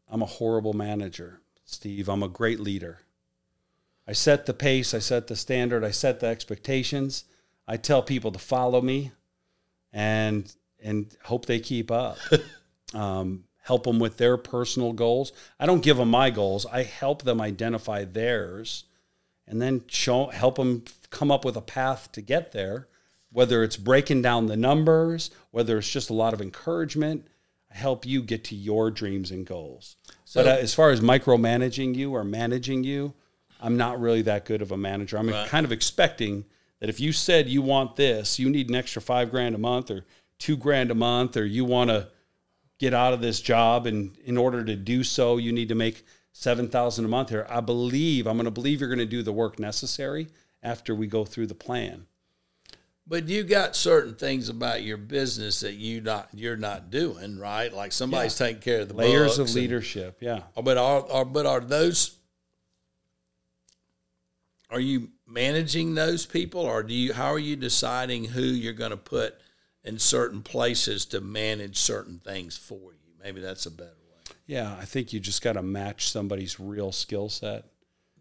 [SPEAKER 1] I'm a horrible manager, Steve. I'm a great leader. I set the pace, I set the standard, I set the expectations. I tell people to follow me and and hope they keep up. um, help them with their personal goals. I don't give them my goals. I help them identify theirs and then show help them come up with a path to get there whether it's breaking down the numbers whether it's just a lot of encouragement I help you get to your dreams and goals but uh, as far as micromanaging you or managing you i'm not really that good of a manager i'm kind of expecting that if you said you want this you need an extra five grand a month or two grand a month or you want to get out of this job and in order to do so you need to make 7000 a month here i believe i'm going to believe you're going to do the work necessary after we go through the plan.
[SPEAKER 2] But you got certain things about your business that you not you're not doing right. Like somebody's taking care of the
[SPEAKER 1] layers of
[SPEAKER 2] and-
[SPEAKER 1] leadership yeah.
[SPEAKER 2] But are, are but are those are you managing those people or do you how are you deciding who you're going to put in certain places to manage certain things for you? Maybe that's a better way.
[SPEAKER 1] yeah i think you just got to match somebody's real skill set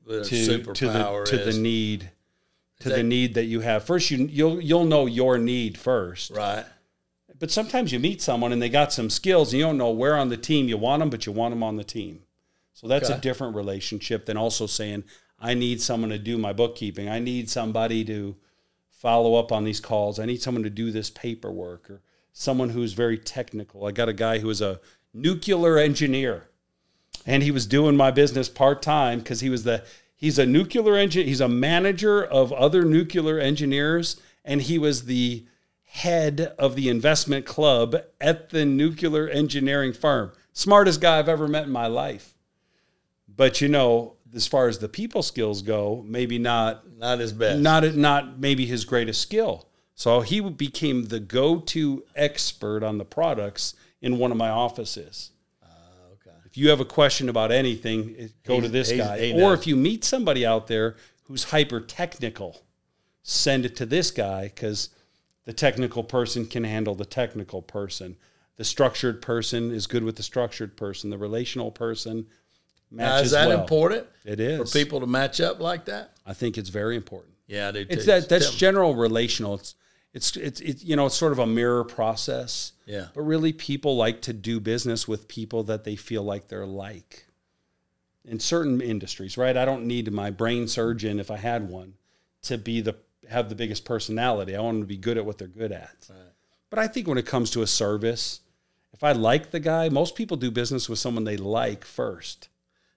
[SPEAKER 1] to, to the to
[SPEAKER 2] is
[SPEAKER 1] the need to
[SPEAKER 2] that-
[SPEAKER 1] the need that you have first you you'll you'll know your need first
[SPEAKER 2] right.
[SPEAKER 1] but sometimes you meet someone and they got some skills and you don't know where on the team you want them but you want them on the team so that's a different relationship than also saying i need someone to do my bookkeeping. I need somebody to follow up on these calls. I need someone to do this paperwork or someone who's very technical. I got a guy who is a nuclear engineer and he was doing my business part time because he was the he's a nuclear engine he's a manager of other nuclear engineers and he was the head of the investment club at the nuclear engineering firm. Smartest guy i've ever met in my life. But you know as far as the people skills go maybe not
[SPEAKER 2] Not as best.
[SPEAKER 1] not not maybe his greatest skill. So he became the go-to expert on the products in one of my offices.
[SPEAKER 2] okay.
[SPEAKER 1] If you have a question about anything, it- go to this guy.
[SPEAKER 2] he
[SPEAKER 1] Or if you meet somebody out there who's hyper technical, send it to this guy because the technical person can handle the technical person. The structured person is good with the structured person. The relational person
[SPEAKER 2] Now, is that
[SPEAKER 1] well.
[SPEAKER 2] important
[SPEAKER 1] It is for
[SPEAKER 2] people to match up like that?
[SPEAKER 1] I think it's very important.
[SPEAKER 2] Yeah, I do.
[SPEAKER 1] It's that that's
[SPEAKER 2] Tell me.
[SPEAKER 1] general relational. It's it's it's it, you know it's sort of a mirror process.
[SPEAKER 2] Yeah.
[SPEAKER 1] But really, people like to do business with people that they feel like they're like. In certain industries, right? I don't need my brain surgeon if I had one to be the have the biggest personality. I want them to be good at what they're good at. But I think when it comes to a service, if I like the guy, most people do business with someone they like first.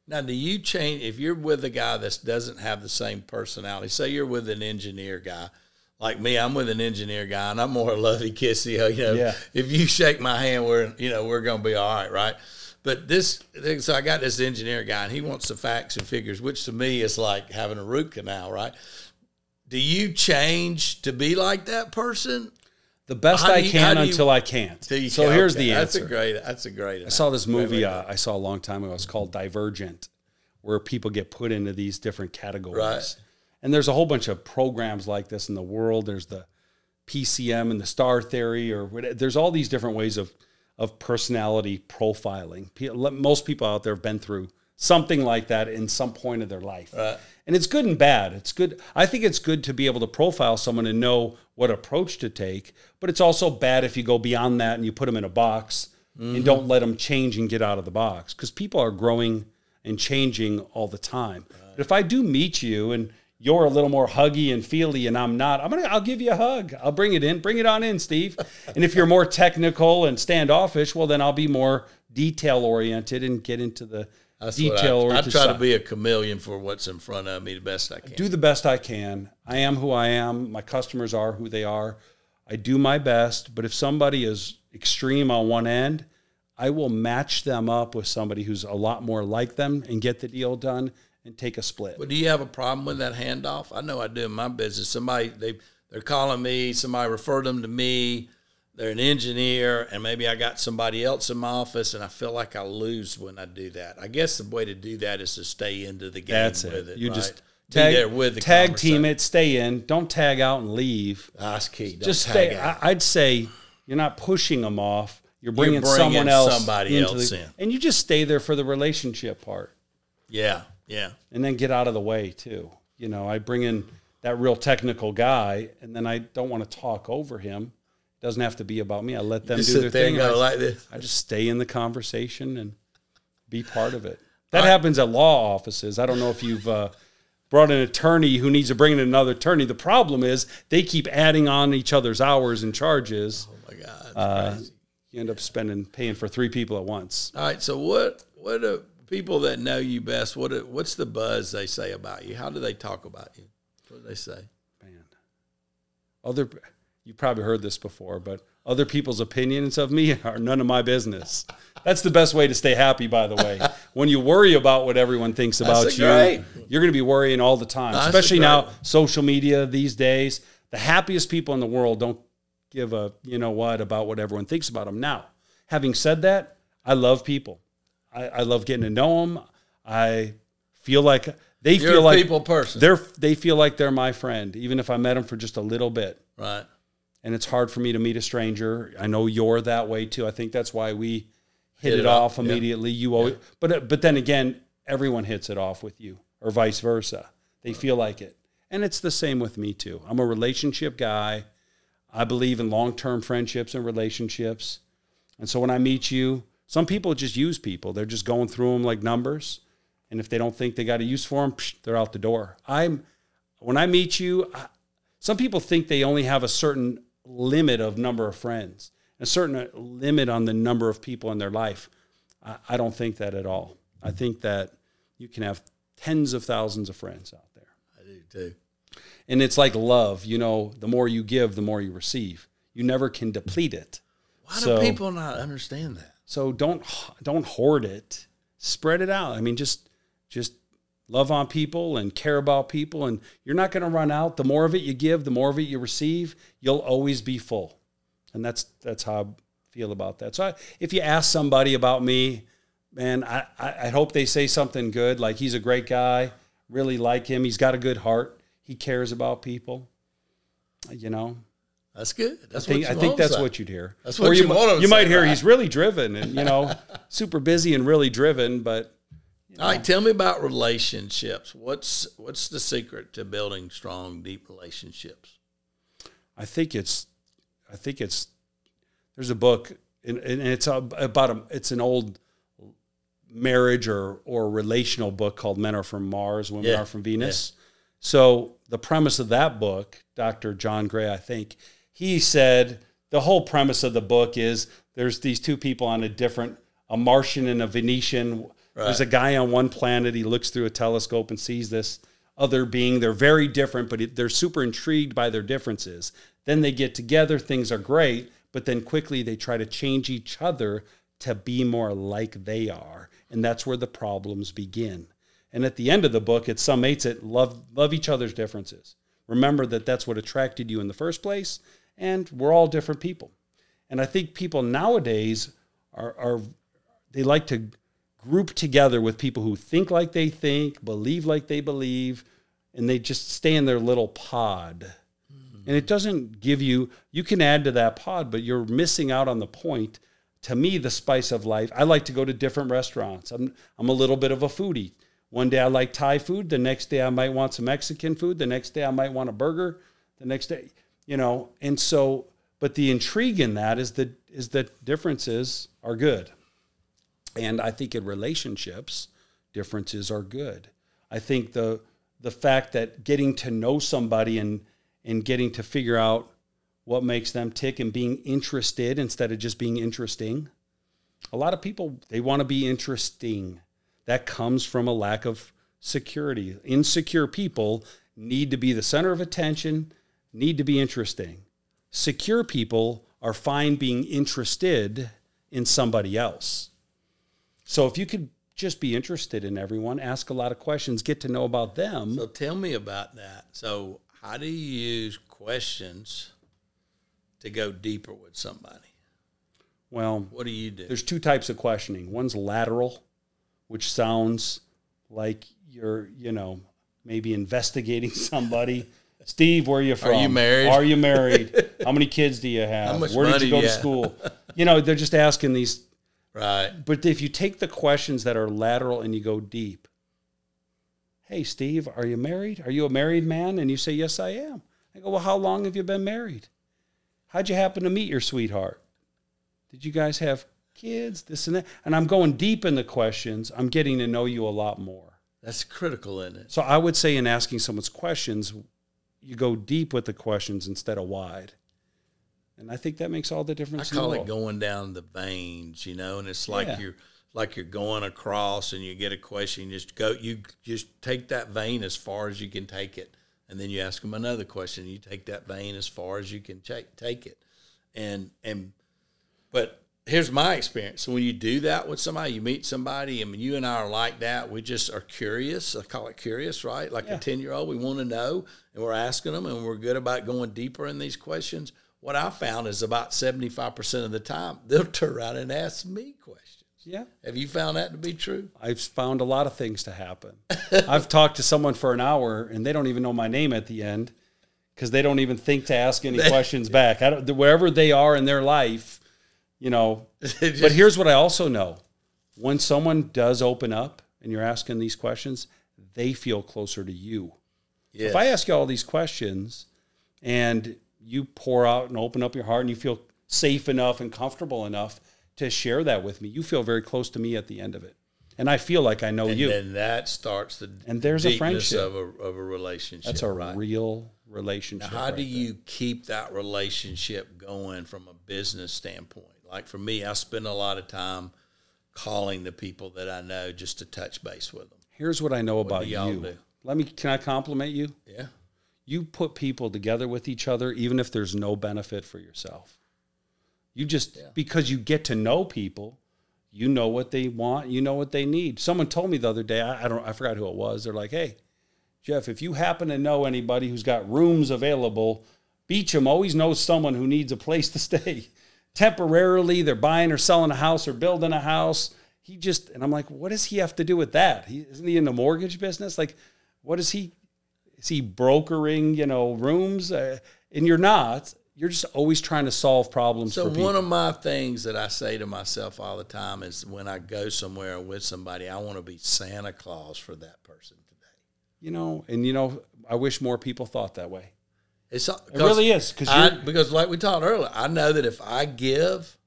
[SPEAKER 2] Now, do you change if you're with a guy that doesn't have the same personality? Say you're with an engineer guy, like me, I'm with an engineer guy, and I'm more lovey kissy. You know,
[SPEAKER 1] Yeah.
[SPEAKER 2] if you shake my hand, we're you know we're gonna be all right, right? But this, so I got this engineer guy, and he wants the facts and figures, which to me is like having a root canal, right? Do you change to be like that person?
[SPEAKER 1] The best
[SPEAKER 2] How
[SPEAKER 1] I
[SPEAKER 2] you-
[SPEAKER 1] can
[SPEAKER 2] you-
[SPEAKER 1] until I can't. So here's
[SPEAKER 2] okay,
[SPEAKER 1] the
[SPEAKER 2] That's
[SPEAKER 1] answer.
[SPEAKER 2] a great. That's a great.
[SPEAKER 1] I saw this movie uh, I saw a long time ago. It's called Divergent, where people get put into these different categories. And there's a whole bunch of programs like this in the world. There's the PCM and the star theory, or there's all these different ways of of personality profiling. Most people out there have been through something like that in some point of their life.
[SPEAKER 2] Right.
[SPEAKER 1] And it's good and bad. It's good. I think it's good to be able to profile someone and know what approach to take, but it's also bad if you go beyond that and you put them in a box and don't mm-hmm. let them change and get out of the box because people are growing and changing all the time. But if I do meet you and you're a little more huggy and feely and I'm not, I'm gonna I'll give you a hug. I'll bring it in. Bring it on in, Steve. and if you're more technical and standoffish, well then I'll be more detail oriented and get into the
[SPEAKER 2] That's
[SPEAKER 1] detail
[SPEAKER 2] I, I try to be a chameleon for what's in front of me the best I can.
[SPEAKER 1] do the best I can. I am who I am. My customers are who they are. I do my best, but if somebody is extreme on one end, I will match them up with somebody who's a lot more like them and get the deal done and take a split.
[SPEAKER 2] But do you have a problem with that handoff? I know I do in my business. Somebody they they're calling me. Somebody referred them to me. They're an engineer, and maybe I got somebody else in my office, and I feel like I lose when I do that. I guess the way to do that is to stay into the game
[SPEAKER 1] That's
[SPEAKER 2] with
[SPEAKER 1] it.
[SPEAKER 2] it.
[SPEAKER 1] You
[SPEAKER 2] right?
[SPEAKER 1] just
[SPEAKER 2] Be
[SPEAKER 1] tag,
[SPEAKER 2] there with the
[SPEAKER 1] tag team it, stay in. Don't tag out and leave.
[SPEAKER 2] Ah, That's key. Don't
[SPEAKER 1] Just
[SPEAKER 2] tag
[SPEAKER 1] stay.
[SPEAKER 2] out.
[SPEAKER 1] I'd say you're not pushing them off. You're bringing,
[SPEAKER 2] bringing
[SPEAKER 1] someone else
[SPEAKER 2] somebody
[SPEAKER 1] into
[SPEAKER 2] else
[SPEAKER 1] the,
[SPEAKER 2] in.
[SPEAKER 1] and you just stay there for the relationship part.
[SPEAKER 2] yeah, yeah.
[SPEAKER 1] and then get out of the way too. You know, I bring in that real technical guy, and then I don't want to talk over him. Doesn't have to be about me. I let them
[SPEAKER 2] Just
[SPEAKER 1] do their thing.
[SPEAKER 2] and
[SPEAKER 1] and
[SPEAKER 2] go
[SPEAKER 1] I,
[SPEAKER 2] like this.
[SPEAKER 1] I just stay in the conversation and be part of it. That happens at law offices. I don't know if you've uh, brought an attorney who needs to bring in another attorney. The problem is they keep adding on each other's hours and charges.
[SPEAKER 2] Oh my God.
[SPEAKER 1] Uh,
[SPEAKER 2] crazy.
[SPEAKER 1] you end up spending paying for three people at once.
[SPEAKER 2] All right. So what? What do people that know you best? What? What's the buzz they say about you? How do they talk about you? What do they say?
[SPEAKER 1] man. Other, you've probably heard this before, but other people's opinions of me are none of my business. That's the best way to stay happy, by the way. when you worry about what everyone thinks about
[SPEAKER 2] That's
[SPEAKER 1] you,
[SPEAKER 2] great.
[SPEAKER 1] you're going to be worrying all the time,
[SPEAKER 2] That's
[SPEAKER 1] especially now, social media these days. The happiest people in the world don't give a, you know what, about what everyone thinks about them. Now, having said that, I love people. I, I love getting to know them. I feel like they
[SPEAKER 2] You're
[SPEAKER 1] feel like
[SPEAKER 2] people person,
[SPEAKER 1] they're they feel like they're my friend, even if I met them for just a little bit.
[SPEAKER 2] right?
[SPEAKER 1] And it's hard for me to meet a stranger. I know you're that way too. I think that's why we hit,
[SPEAKER 2] Hit
[SPEAKER 1] it,
[SPEAKER 2] it up,
[SPEAKER 1] off
[SPEAKER 2] yeah.
[SPEAKER 1] immediately. You always, but uh, but then again, everyone hits it off with you, or vice versa. They feel like it, and it's the same with me too. I'm a relationship guy. I believe in long term friendships and relationships. And so when I meet you, some people just use people. They're just going through them like numbers. And if they don't think they got a use for them, they're out the door. I'm when I meet you, I, some people think they only have a certain limit of number of friends, a certain uh, limit on the number of people in their life. I, I don't think that at all. I think that you can have tens of thousands of friends out there.
[SPEAKER 2] I do too.
[SPEAKER 1] And it's like love, you know, the more you give, the more you receive. You never can deplete it.
[SPEAKER 2] Why
[SPEAKER 1] So-
[SPEAKER 2] do people not understand that?
[SPEAKER 1] So don't don't hoard it. Spread it out. I mean, just just love on people and care about people, and you're not going to run out. The more of it you give, the more of it you receive. You'll always be full, and that's that's how I feel about that. So I, if you ask somebody about me, man, I, I I hope they say something good, like he's a great guy. Really like him. He's got a good heart. He cares about people. You know,
[SPEAKER 2] That's good. That's
[SPEAKER 1] I think,
[SPEAKER 2] what
[SPEAKER 1] I think that's what you'd hear.
[SPEAKER 2] That's
[SPEAKER 1] Or
[SPEAKER 2] what you
[SPEAKER 1] mi-
[SPEAKER 2] want 'em to
[SPEAKER 1] You might hear
[SPEAKER 2] right?
[SPEAKER 1] he's really driven and you know super busy and really driven, but
[SPEAKER 2] All right, tell me about relationships. What's what's the secret to building strong, deep relationships?
[SPEAKER 1] I think it's I think it's there's a book and, and it's about a it's an old marriage or or relational book called Men Are from Mars, Women
[SPEAKER 2] Yeah,
[SPEAKER 1] Are from Venus. So the premise of that book, Dr. John Gray, I think, he said the whole premise of the book is there's these two people on a different a Martian and a Venetian. There's a guy on one planet, he looks through a telescope and sees this other being. They're very different, but they're super intrigued by their differences. Then they get together, things are great, but then quickly they try to change each other to be more like they are. And that's where the problems begin. And at the end of the book, it summates it love, love each other's differences. Remember that that's what attracted you in the first place, and we're all different people. And I think people nowadays are, are they like to group together with people who think like they think, believe like they believe, and they just stay in their little pod. Hmm. And it doesn't give you, you can add to that pod, but you're missing out on the point. To me, the spice of life, I like to go to different restaurants. I'm, I'm a little bit of a foodie. One day I like Thai food. The next day I might want some Mexican food. The next day I might want a burger. The next day, you know, and so, but the intrigue in that is that is that differences are good. And I think in relationships, differences are good. I think the the fact that getting to know somebody and and getting to figure out what makes them tick and being interested instead of just being interesting. A lot of people they want to be interesting. That comes from a lack of security. Insecure people need to be the center of attention, need to be interesting. Secure people are fine being interested in somebody else. So if you could just be interested in everyone, ask a lot of questions, get to know about them.
[SPEAKER 2] So tell me about that. So how do you use questions to go deeper with somebody?
[SPEAKER 1] Well,
[SPEAKER 2] What do you do?
[SPEAKER 1] there's two types of questioning. One's lateral, which sounds like you're, you know, maybe investigating somebody. Steve, where are you from?
[SPEAKER 2] Are you married?
[SPEAKER 1] Are you married? How many kids do you have? Where did you go to school? You know, they're just asking these.
[SPEAKER 2] Right.
[SPEAKER 1] But if you take the questions that are lateral and you go deep, hey, Steve, are you married? Are you a married man? And you say, yes, I am. I go, well, how long have you been married? How'd you happen to meet your sweetheart? Did you guys have kids? This and that. And I'm going deep in the questions. I'm getting to know you a lot more.
[SPEAKER 2] That's critical, isn't it?
[SPEAKER 1] So I would say in asking someone's questions, you go deep with the questions instead of wide. And I think that makes all the difference. I call
[SPEAKER 2] it going down the veins, you know, and it's like
[SPEAKER 1] Yeah.
[SPEAKER 2] you're like you're going across and you get a question, you just go you just take that vein as far as you can take it. And then you ask them another question, you take that vein as far as you can take take it. And and but here's my experience. So when you do that with somebody, you meet somebody, and you and I are like that. We just are curious. I call it curious, right? Like
[SPEAKER 1] Yeah.
[SPEAKER 2] a ten year old, we want to know, and we're asking them, and we're good about going deeper in these questions. What I found is about seventy five percent of the time they'll turn around and ask me questions.
[SPEAKER 1] Yeah.
[SPEAKER 2] Have you found that to be true?
[SPEAKER 1] I've found a lot of things to happen. I've talked to someone for an hour and they don't even know my name at the end because they don't even think to ask any questions back. I don't, wherever they are in their life, you know. but here's what I also know: when someone does open up and you're asking these questions, they feel closer to you.
[SPEAKER 2] Yes.
[SPEAKER 1] If I ask you all these questions and you pour out and open up your heart and you feel safe enough and comfortable enough to share that with me, you feel very close to me at the end of it. And I feel like I know you
[SPEAKER 2] and
[SPEAKER 1] you.
[SPEAKER 2] then that starts the
[SPEAKER 1] And there's a friendship.
[SPEAKER 2] of a of a relationship.
[SPEAKER 1] That's a
[SPEAKER 2] right?
[SPEAKER 1] real relationship.
[SPEAKER 2] Now, how
[SPEAKER 1] right
[SPEAKER 2] do
[SPEAKER 1] there.
[SPEAKER 2] you keep that relationship going from a business standpoint? Like for me, I spend a lot of time calling the people that I know just to touch base with them.
[SPEAKER 1] Here's what I know about
[SPEAKER 2] do y'all
[SPEAKER 1] you.
[SPEAKER 2] do?
[SPEAKER 1] Let me can I compliment you?
[SPEAKER 2] Yeah.
[SPEAKER 1] You put people together with each other even if there's no benefit for yourself. You just because you get to know people, you know what they want, you know what they need. Someone told me the other day, I, I don't I forgot who it was. They're like, "Hey, Jeff, if you happen to know anybody who's got rooms available, Beecham always knows someone who needs a place to stay. Temporarily, they're buying or selling a house or building a house. He just and I'm like, what does he have to do with that? He, isn't he in the mortgage business? Like, what does he? Is he brokering, you know, rooms? Uh, and you're not. You're just always trying to solve problems
[SPEAKER 2] So one of my things that I say to myself all the time is when I go somewhere with somebody, I want to be Santa Claus for that person today.
[SPEAKER 1] you know, and you know, I wish more people thought that way.
[SPEAKER 2] It's
[SPEAKER 1] It really is because
[SPEAKER 2] because like we talked earlier, I know that if I give,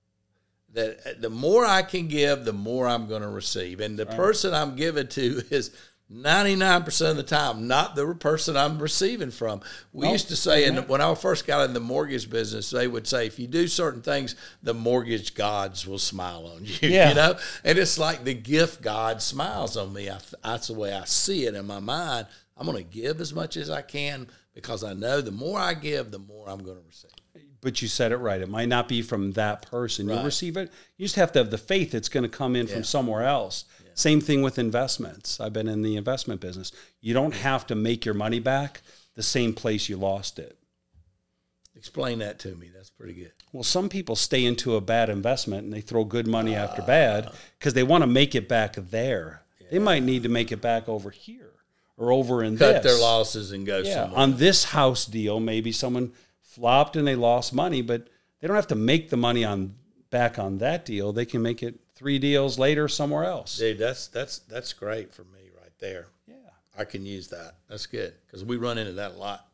[SPEAKER 2] that the more I can give, the more I'm going to receive, and the person I'm giving to is 99% of the time, not the person I'm receiving from. We used to say, and when I first got in the mortgage business, they would say, if you do certain things, the mortgage gods will smile on you.
[SPEAKER 1] Yeah.
[SPEAKER 2] You know? And it's like the gift God smiles on me. I, that's the way I see it in my mind. I'm going to give as much as I can because I know the more I give, the more I'm going to receive.
[SPEAKER 1] But you said it right. It might not be from that person. You'll receive it. You just have to have the faith it's going to come in
[SPEAKER 2] Yeah.
[SPEAKER 1] from somewhere else. Same thing with investments. I've been in the investment business. You don't have to make your money back the same place you lost it.
[SPEAKER 2] Explain that to me. That's pretty good.
[SPEAKER 1] Well, some people stay into a bad investment and they throw good money after ah. bad because they want to make it back there. They might need to make it back over here or over in
[SPEAKER 2] Cut
[SPEAKER 1] this.
[SPEAKER 2] their losses and go
[SPEAKER 1] Yeah,
[SPEAKER 2] somewhere.
[SPEAKER 1] on this house deal, maybe someone flopped and they lost money, but they don't have to make the money on back on that deal. They can make it three deals later somewhere else.
[SPEAKER 2] Dude, that's that's that's great for me right there.
[SPEAKER 1] Yeah.
[SPEAKER 2] I can use that. That's good because we run into that a lot.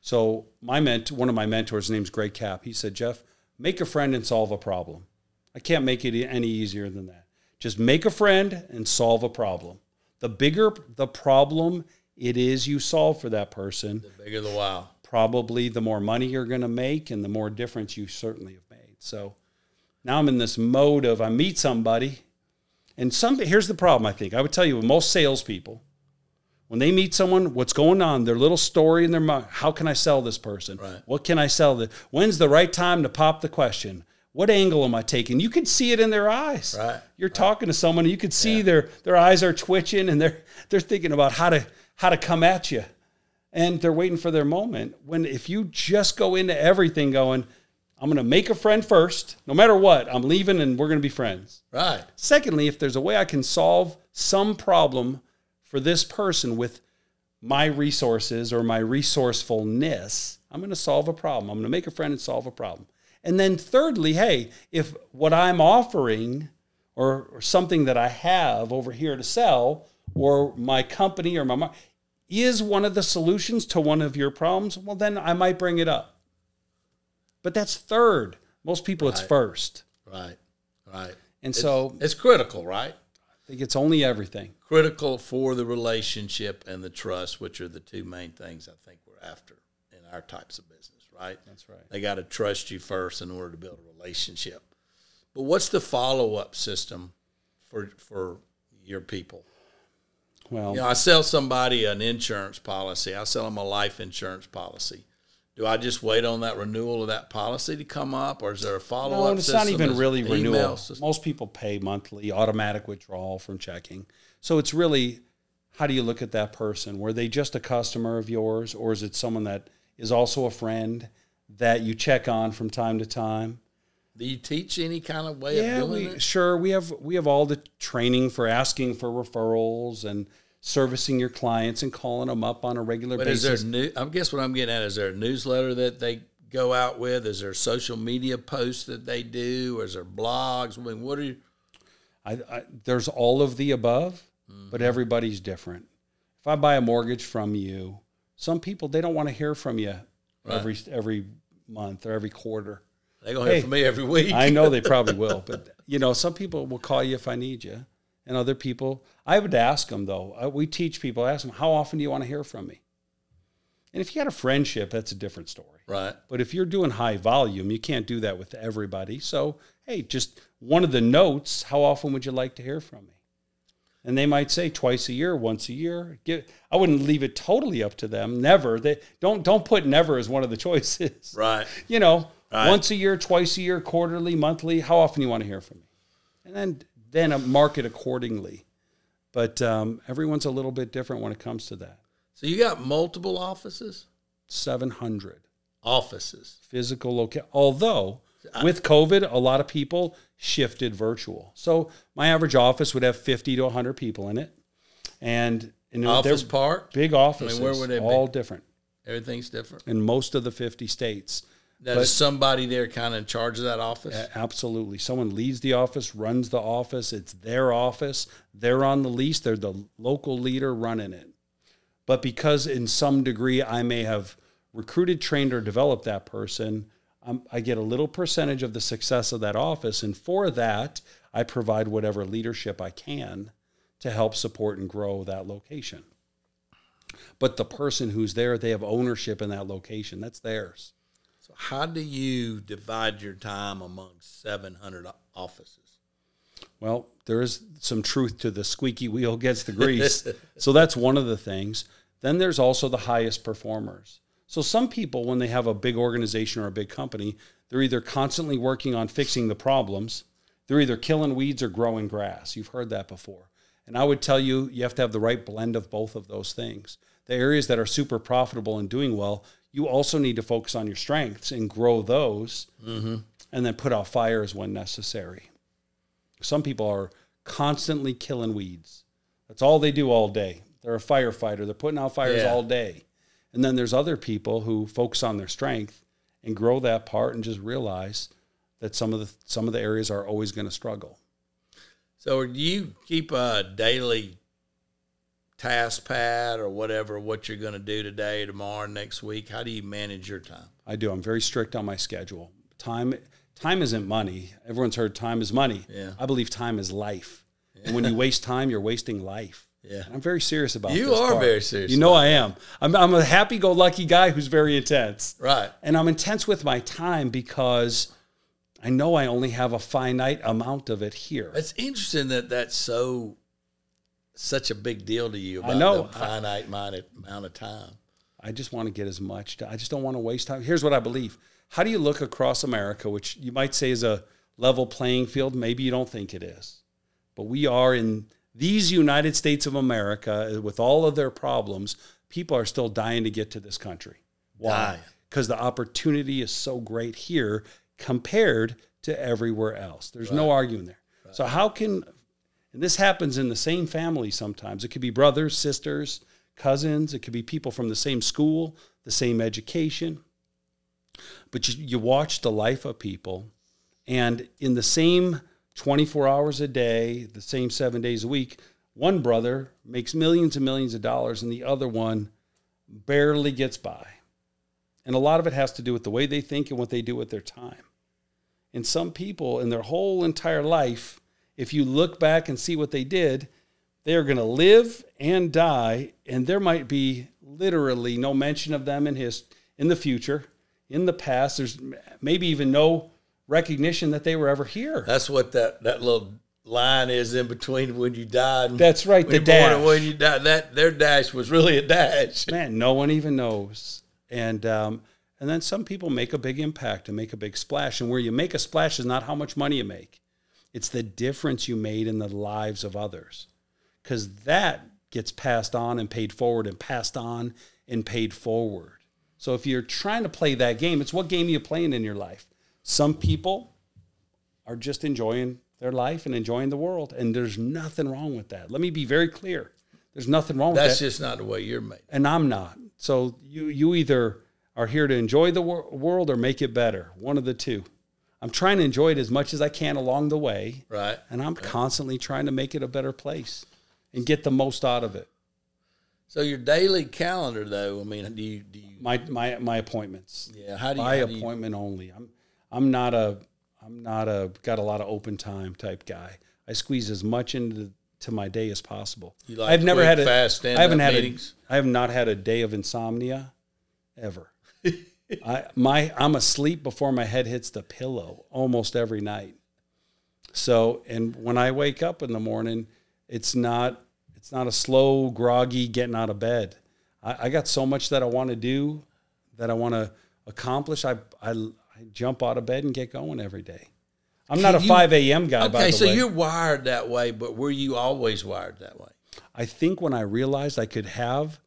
[SPEAKER 1] So my ment, one of my mentors, name's Greg Cap. He said, Jeff, make a friend and solve a problem. I can't make it any easier than that. Just make a friend and solve a problem. The bigger the problem it is you solve for that person,
[SPEAKER 2] The bigger the wow.
[SPEAKER 1] probably the more money you're going to make and the more difference you certainly have made. So now I'm in this mode of I meet somebody, and some here's the problem. I think I would tell you with most salespeople, when they meet someone, what's going on, their little story in their mind. How can I sell this person?
[SPEAKER 2] Right.
[SPEAKER 1] What can I sell? This? When's the right time to pop the question? What angle am I taking? You can see it in their eyes.
[SPEAKER 2] Right.
[SPEAKER 1] You're talking to someone, and you can see their their eyes are twitching, and they're they're thinking about how to how to come at you and they're waiting for their moment. When if you just go into everything going, I'm going to make a friend first, no matter what, I'm leaving and we're going to be friends.
[SPEAKER 2] Right.
[SPEAKER 1] Secondly, if there's a way I can solve some problem for this person with my resources or my resourcefulness, I'm going to solve a problem. I'm going to make a friend and solve a problem. And then thirdly, hey, if what I'm offering or, or something that I have over here to sell or my company or my is one of the solutions to one of your problems, well then I might bring it up. But that's third. Most people it's first.
[SPEAKER 2] Right. Right.
[SPEAKER 1] And so
[SPEAKER 2] It's critical, right?
[SPEAKER 1] I think it's only everything.
[SPEAKER 2] Critical for the relationship and the trust, which are the two main things I think we're after in our types of business, right?
[SPEAKER 1] That's right.
[SPEAKER 2] They got to trust you first in order to build a relationship. But what's the follow up system for for your people?
[SPEAKER 1] Well,
[SPEAKER 2] You know, I sell somebody an insurance policy. I sell them a life insurance policy. Do I just wait on that renewal of that policy to come up, or is there a follow
[SPEAKER 1] no,
[SPEAKER 2] up?
[SPEAKER 1] and it's not even really renewal.
[SPEAKER 2] System?
[SPEAKER 1] Most people pay monthly, automatic withdrawal from checking. So it's really how do you look at that person? Were they just a customer of yours, or is it someone that is also a friend that you check on from time to time?
[SPEAKER 2] Do you teach any kind of way
[SPEAKER 1] Yeah,
[SPEAKER 2] of doing
[SPEAKER 1] we,
[SPEAKER 2] it?
[SPEAKER 1] sure. We have we have all the training for asking for referrals and servicing your clients and calling them up on a regular
[SPEAKER 2] But is
[SPEAKER 1] basis.
[SPEAKER 2] there new? I guess what I'm getting at is there a newsletter that they go out with? Is there social media posts that they do? Or is there blogs? I mean, what are you?
[SPEAKER 1] I, I, there's all of the above, but mm-hmm. everybody's different. If I buy a mortgage from you, some people they don't want to hear from you every every month or every quarter.
[SPEAKER 2] They gonna hear from me every week.
[SPEAKER 1] I know they probably will, but you know, some people will call you if I need you, and other people. I would ask them though. We teach people. Ask them how often do you want to hear from me. And if you got a friendship, that's a different story.
[SPEAKER 2] right.
[SPEAKER 1] But if you're doing high volume, you can't do that with everybody. So, hey, just one of the notes, how often would you like to hear from me? And they might say twice a year, once a year. Give, I wouldn't leave it totally up to them. Never. They don't don't put never as one of the choices.
[SPEAKER 2] Right.
[SPEAKER 1] You know,
[SPEAKER 2] Right.
[SPEAKER 1] once a year, twice a year, quarterly, monthly. How often do you want to hear from me? And then then uh, mark accordingly. But um, everyone's a little bit different when it comes to that.
[SPEAKER 2] So you got multiple offices.
[SPEAKER 1] Seven hundred.
[SPEAKER 2] Offices.
[SPEAKER 1] physical location. Although with COVID, a lot of people shifted virtual. So my average office would have 50 to 100 people in it. And, and
[SPEAKER 2] Office park.
[SPEAKER 1] big offices,
[SPEAKER 2] where would they be?
[SPEAKER 1] all different
[SPEAKER 2] Everything's different.
[SPEAKER 1] in most of the 50 states.
[SPEAKER 2] Now, is somebody there kind of in charge of that office?
[SPEAKER 1] Absolutely. Someone leads the office, runs the office. It's their office. They're on the lease. They're the local leader running it. But because in some degree I may have recruited, trained, or developed that person, um, I get a little percentage of the success of that office. And for that, I provide whatever leadership I can to help support and grow that location. But the person who's there, they have ownership in that location. That's theirs.
[SPEAKER 2] How do you divide your time among 700 offices?
[SPEAKER 1] Well, there is some truth to the squeaky wheel gets the grease. so that's one of the things. Then there's also the highest performers. So some people, when they have a big organization or a big company, they're either constantly working on fixing the problems, they're either killing weeds or growing grass. You've heard that before. And I would tell you, you have to have the right blend of both of those things. The areas that are super profitable and doing well, you also need to focus on your strengths and grow those mm-hmm. and then put out fires when necessary. Some people are constantly killing weeds. That's all they do all day. They're a firefighter. They're putting out fires yeah. all day. And then there's other people who focus on their strength and grow that part and just realize that some of the some of the areas are always going to struggle.
[SPEAKER 2] So do you keep a daily task pad or whatever what you're going to do today, tomorrow, next week? How do you manage your time?
[SPEAKER 1] I do. I'm very strict on my schedule. Time time isn't money. Everyone's heard time is money.
[SPEAKER 2] Yeah.
[SPEAKER 1] I believe time is life. Yeah. And when you waste time, you're wasting life.
[SPEAKER 2] Yeah.
[SPEAKER 1] And I'm very serious about
[SPEAKER 2] you are part. very serious.
[SPEAKER 1] You know I am. I'm, I'm a happy-go-lucky guy who's very intense.
[SPEAKER 2] Right.
[SPEAKER 1] And I'm intense with my time because I know I only have a finite amount of it here.
[SPEAKER 2] It's interesting that that's so such a big deal to you. About
[SPEAKER 1] I know
[SPEAKER 2] the finite I, amount of time.
[SPEAKER 1] I just want to get as much. To, I just don't want to waste time. Here's what I believe. How do you look across America, which you might say is a level playing field? Maybe you don't think it is, but we are in these United States of America eh, with all of their problems. People are still dying to get to this country.
[SPEAKER 2] Why?
[SPEAKER 1] Because the opportunity is so great here compared to everywhere else. There's right. no arguing there. Right. So how can and this happens in the same family sometimes. It could be brothers, sisters, cousins, it could be people from the same school, the same education. But you, you watch the life of people, and in the same 24 hours a day, the same seven days a week, one brother makes millions and millions of dollars, and the other one barely gets by. And a lot of it has to do with the way they think and what they do with their time. And some people in their whole entire life, if you look back and see what they did, they are going to live and die, and there might be literally no mention of them in his in the future, in the past. There's maybe even no recognition that they were ever here.
[SPEAKER 2] That's what that that little line is in between when you died.
[SPEAKER 1] That's right. The dash.
[SPEAKER 2] when you died, that their dash was really a dash.
[SPEAKER 1] Man, no one even knows. And um, and then some people make a big impact and make a big splash. And where you make a splash is not how much money you make, it's the difference you made in the lives of others. Because that gets passed on and paid forward and passed on and paid forward. So if you're trying to play that game, it's what game are you playing in your life? Some people are just enjoying their life and enjoying the world. And there's nothing wrong with that. Let me be very clear. There's nothing wrong
[SPEAKER 2] That's
[SPEAKER 1] with
[SPEAKER 2] that. That's just not the way you're made.
[SPEAKER 1] And I'm not. So you you either are here to enjoy the wor- world or make it better. One of the two. I'm trying to enjoy it as much as I can along the way.
[SPEAKER 2] Right.
[SPEAKER 1] And I'm
[SPEAKER 2] right.
[SPEAKER 1] constantly trying to make it a better place and get the most out of it.
[SPEAKER 2] So your daily calendar, though, I mean, do you do you
[SPEAKER 1] my my my appointments?
[SPEAKER 2] Yeah, how do you
[SPEAKER 1] by
[SPEAKER 2] how
[SPEAKER 1] appointment
[SPEAKER 2] you,
[SPEAKER 1] only? I'm I'm not a I'm not a got a lot of open time type guy. I squeeze as much into to my day as possible.
[SPEAKER 2] You like
[SPEAKER 1] I've never had a
[SPEAKER 2] fast
[SPEAKER 1] I haven't had
[SPEAKER 2] meetings?
[SPEAKER 1] a I have not had a day of insomnia ever. I my I'm asleep before my head hits the pillow almost every night. So and when I wake up in the morning, it's not it's not a slow, groggy getting out of bed. I, I got so much that I want to do, that I want to accomplish. I, I I jump out of bed and get going every day. I'm Can not a you, 5 a.m. guy.
[SPEAKER 2] Okay,
[SPEAKER 1] so
[SPEAKER 2] way. you're wired that way, but were you always wired that way?
[SPEAKER 1] I think when I realized I could have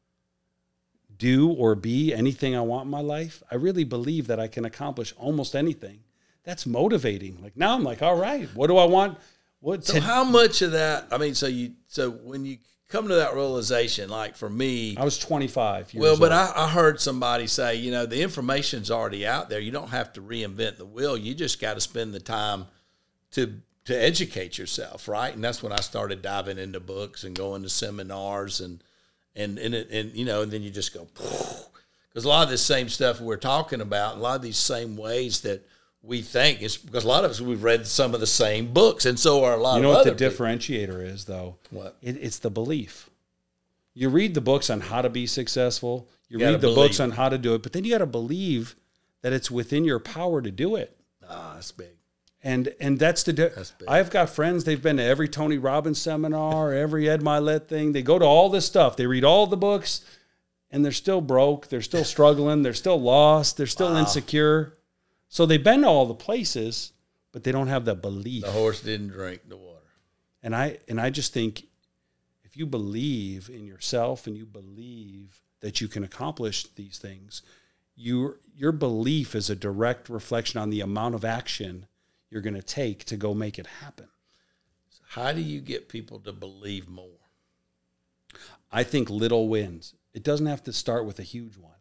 [SPEAKER 1] do or be anything I want in my life, I really believe that I can accomplish almost anything. That's motivating. Like now I'm like, all right, what do I want? What
[SPEAKER 2] So how much of that I mean, so you so when you come to that realization, like for me
[SPEAKER 1] I was 25 years
[SPEAKER 2] Well, but. I, I heard somebody say, you know, the information's already out there. You don't have to reinvent the wheel. You just got to spend the time to to educate yourself, right? And that's when I started diving into books and going to seminars and and and it, and you know, and then you just go because a lot of this same stuff we're talking about, a lot of these same ways that we think is because a lot of us we've read some of the same books, and so are a lot
[SPEAKER 1] You know what the
[SPEAKER 2] people.
[SPEAKER 1] differentiator is, though?
[SPEAKER 2] What?
[SPEAKER 1] It, it's the belief. You read the books on how to be successful. You,
[SPEAKER 2] gotta
[SPEAKER 1] read the books on how to do it, but then you got to believe that it's within your power to do it.
[SPEAKER 2] Ah, that's big.
[SPEAKER 1] And and that's the. Di-
[SPEAKER 2] That's.
[SPEAKER 1] I've got friends. They've been to every Tony Robbins seminar, every Ed Mylett thing. They go to all this stuff. They read all the books, and they're still broke. They're still struggling. They're still lost. They're still insecure. So they've been to all the places, but they don't have that belief.
[SPEAKER 2] The horse didn't drink the water.
[SPEAKER 1] And I and I just think if you believe in yourself and you believe that you can accomplish these things, your your belief is a direct reflection on the amount of action you're going to take to go make it happen.
[SPEAKER 2] So How do you get people to believe more?
[SPEAKER 1] I think little wins. It doesn't have to start with a huge one.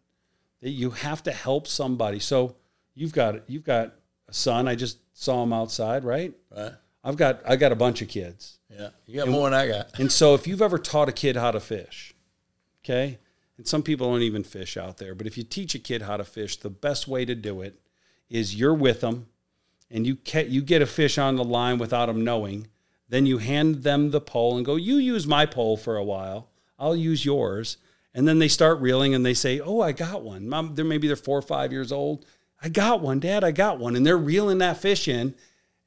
[SPEAKER 1] You have to help somebody. So you've got you've got a son. I just saw him outside, right?
[SPEAKER 2] Right?
[SPEAKER 1] I've got I got a bunch of kids.
[SPEAKER 2] Yeah, you got more than I got.
[SPEAKER 1] And so if you've ever taught a kid how to fish, okay? And some people don't even fish out there, but if you teach a kid how to fish, the best way to do it is you're with them and you ca- you get a fish on the line without them knowing, then you hand them the pole and go, "You use my pole for a while. I'll use yours." And then they start reeling and they say, "Oh, I got one." Mom, they're maybe they're 4 or 5 years old. "I got one, dad. I got one." And they're reeling that fish in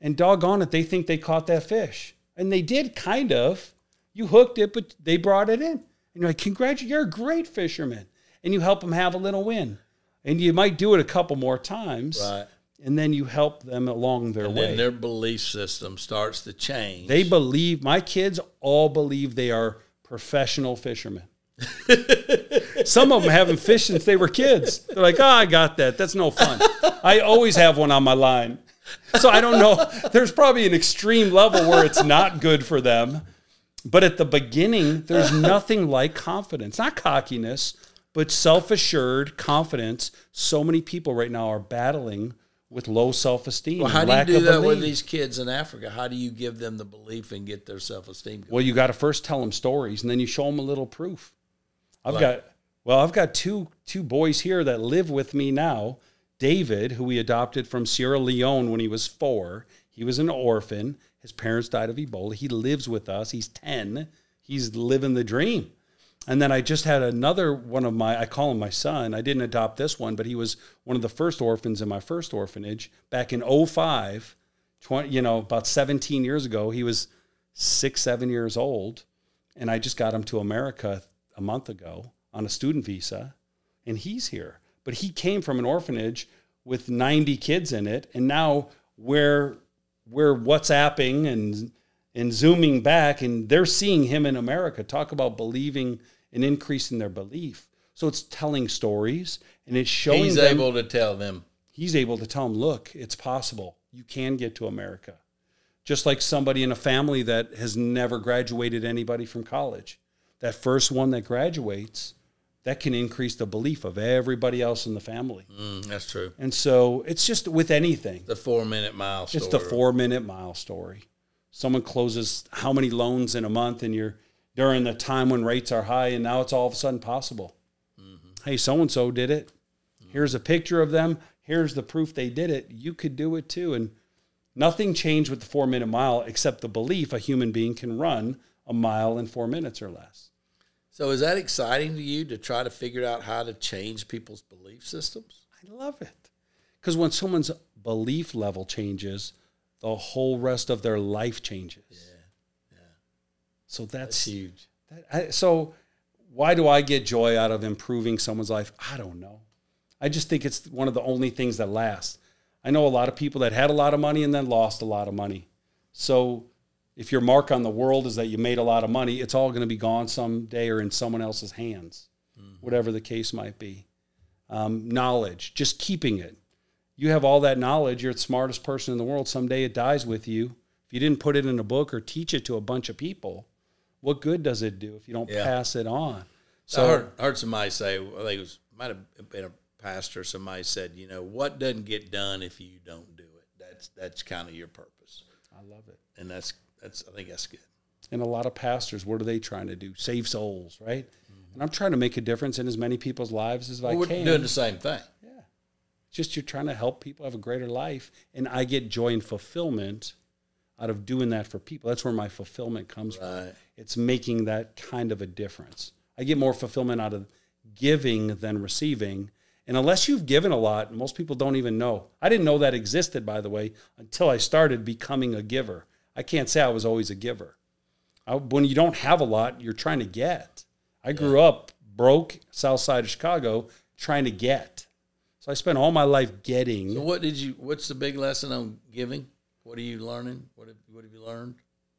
[SPEAKER 1] and doggone it, they think they caught that fish. And they did kind of. You hooked it, but they brought it in. And you're like, congratulations, you're a great fisherman. And you help them have a little win. And you might do it a couple more times.
[SPEAKER 2] Right.
[SPEAKER 1] And then you help them along their
[SPEAKER 2] And
[SPEAKER 1] way.
[SPEAKER 2] then their belief system starts to change.
[SPEAKER 1] they believe, my kids all believe they are professional fishermen. Some of them haven't fished since they were kids. They're like, oh, I got that. That's no fun. I always have one on my line. So I don't know. There's probably an extreme level where it's not good for them. But at the beginning, there's nothing like confidence, not cockiness, but self assured confidence. So many people right now are battling with low self esteem.
[SPEAKER 2] well, how do you do that with these kids in Africa? How do you give them the belief and get their self esteem?
[SPEAKER 1] Well, you got to first tell them stories, and then you show them a little proof. I've got well, I've got two two boys here that live with me now. David, who we adopted from Sierra Leone when he was four, he was an orphan. His parents died of Ebola. He lives with us. He's ten. He's living the dream. And then I just had another one of my, I call him my son. I didn't adopt this one, but he was one of the first orphans in my first orphanage back in 05, 20, you know, about 17 years ago. He was six, seven years old. And I just got him to America a month ago on a student visa. And he's here. But he came from an orphanage with 90 kids in it. And now we're, we're WhatsApping and, and zooming back, and they're seeing him in America. Talk about believing and increasing their belief. So it's telling stories and it's showing
[SPEAKER 2] He's
[SPEAKER 1] them
[SPEAKER 2] able to tell them.
[SPEAKER 1] he's able to tell them, look, it's possible. You can get to America. Just like somebody in a family that has never graduated anybody from college. That first one that graduates, that can increase the belief of everybody else in the family.
[SPEAKER 2] Mm, that's true.
[SPEAKER 1] And so it's just with anything.
[SPEAKER 2] The four minute mile story.
[SPEAKER 1] It's the four minute mile story. Someone closes how many loans in a month, and you're during the time when rates are high, and now it's all of a sudden possible. Mm-hmm. Hey, so and so did it. Here's a picture of them. Here's the proof they did it. You could do it too. And nothing changed with the four minute mile except the belief a human being can run a mile in four minutes or less.
[SPEAKER 2] So is that exciting to you to try to figure out how to change people's belief systems?
[SPEAKER 1] I love it. Because when someone's belief level changes, the whole rest of their life changes. Yeah. So that's,
[SPEAKER 2] That's huge.
[SPEAKER 1] that, I, so why do I get joy out of improving someone's life? I don't know. I just think it's one of the only things that lasts. I know a lot of people that had a lot of money and then lost a lot of money. So if your mark on the world is that you made a lot of money, it's all going to be gone someday or in someone else's hands, whatever the case might be. Um, knowledge, just keeping it. You have all that knowledge. You're the smartest person in the world. Someday it dies with you. If you didn't put it in a book or teach it to a bunch of people, what good does it do if you don't
[SPEAKER 2] Yeah.
[SPEAKER 1] pass it on?
[SPEAKER 2] So I heard, heard somebody say, I think it was might have been a pastor. Somebody said, you know, what doesn't get done if you don't do it? That's that's kind of your purpose,
[SPEAKER 1] I love it.
[SPEAKER 2] and that's that's I think that's good.
[SPEAKER 1] And a lot of pastors, what are they trying to do? Save souls, right? And I'm trying to make a difference in as many people's lives as I
[SPEAKER 2] Well, we're
[SPEAKER 1] can.
[SPEAKER 2] doing the same thing.
[SPEAKER 1] It's just you're trying to help people have a greater life. And I get joy and fulfillment out of doing that for people. That's where my fulfillment comes from. It's making that kind of a difference. I get more fulfillment out of giving than receiving. And unless you've given a lot, most people don't even know. I didn't know that existed, by the way, until I started becoming a giver. I can't say I was always a giver. I, when you don't have a lot, you're trying to get. I grew up broke, south side of Chicago, trying to get. So I spent all my life getting.
[SPEAKER 2] So what did you? What's the big lesson on giving? What are you learning? What have, what have you learned?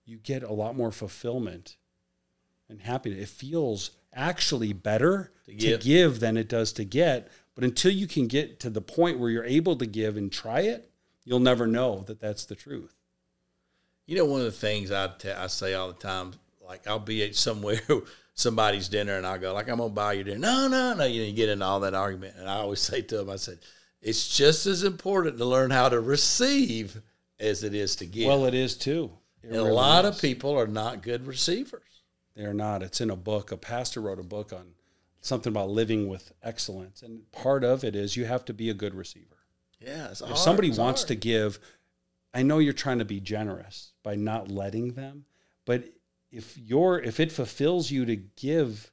[SPEAKER 1] you get a lot more fulfillment and happiness. It feels actually better
[SPEAKER 2] To
[SPEAKER 1] to
[SPEAKER 2] give.
[SPEAKER 1] give. than it does to get. But until you can get to the point where you're able to give and try it, you'll never know that that's the truth.
[SPEAKER 2] You know, one of the things I te- I say all the time, like I'll be at somewhere, somebody's dinner, and I'll go, like, I'm gonna buy you dinner. No, no, no. You know, you get into all that argument, and I always say to them, I said, it's just as important to learn how to receive as it is to give.
[SPEAKER 1] Well, it is too. It
[SPEAKER 2] and a
[SPEAKER 1] really
[SPEAKER 2] lot of people are not good receivers.
[SPEAKER 1] They're not. It's in a book. A pastor wrote a book on something about living with excellence. And part of it is you have to be a good receiver.
[SPEAKER 2] Yeah,
[SPEAKER 1] if
[SPEAKER 2] hard.
[SPEAKER 1] somebody wants
[SPEAKER 2] hard.
[SPEAKER 1] to give, I know you're trying to be generous by not letting them, but if you're if it fulfills you to give,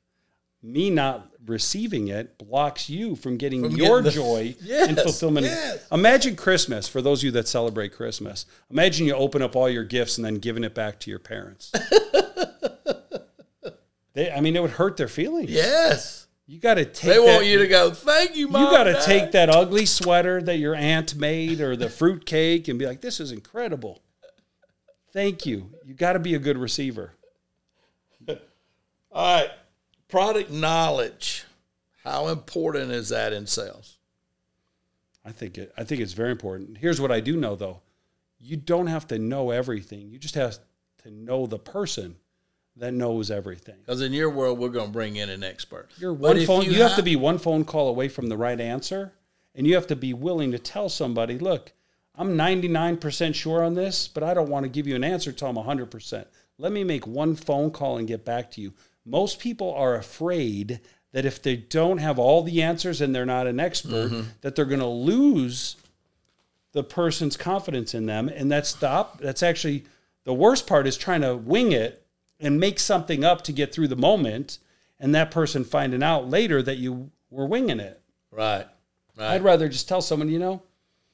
[SPEAKER 1] me not receiving it blocks you from getting
[SPEAKER 2] From
[SPEAKER 1] your
[SPEAKER 2] getting the-
[SPEAKER 1] joy
[SPEAKER 2] Yes,
[SPEAKER 1] and fulfillment.
[SPEAKER 2] yes.
[SPEAKER 1] Imagine Christmas for those of you that celebrate Christmas. Imagine you open up all your gifts and then giving it back to your parents. they, I mean, it would hurt their feelings.
[SPEAKER 2] yes,
[SPEAKER 1] You got to take.
[SPEAKER 2] they want
[SPEAKER 1] that-
[SPEAKER 2] you to go. Thank you, mom.
[SPEAKER 1] you got to take that ugly sweater that your aunt made or the fruit cake and be like, this is incredible. Thank you. You got to be a good receiver.
[SPEAKER 2] All right, product knowledge. How important is that in sales?
[SPEAKER 1] I think it, I think it's very important. Here's what I do know though. You don't have to know everything. You just have to know the person that knows everything.
[SPEAKER 2] Because in your world, we're going to bring in an expert.
[SPEAKER 1] You're one phone you, have
[SPEAKER 2] ha-
[SPEAKER 1] to be one phone call away from the right answer and you have to be willing to tell somebody, look, I'm 99% sure on this, but I don't want to give you an answer till I'm 100%. Let me make one phone call and get back to you. Most people are afraid that if they don't have all the answers and they're not an expert, that they're going to lose the person's confidence in them and that's the op- that's actually the worst part is trying to wing it and make something up to get through the moment and that person finding out later that you were winging it
[SPEAKER 2] Right. Right.
[SPEAKER 1] i'd rather just tell someone you know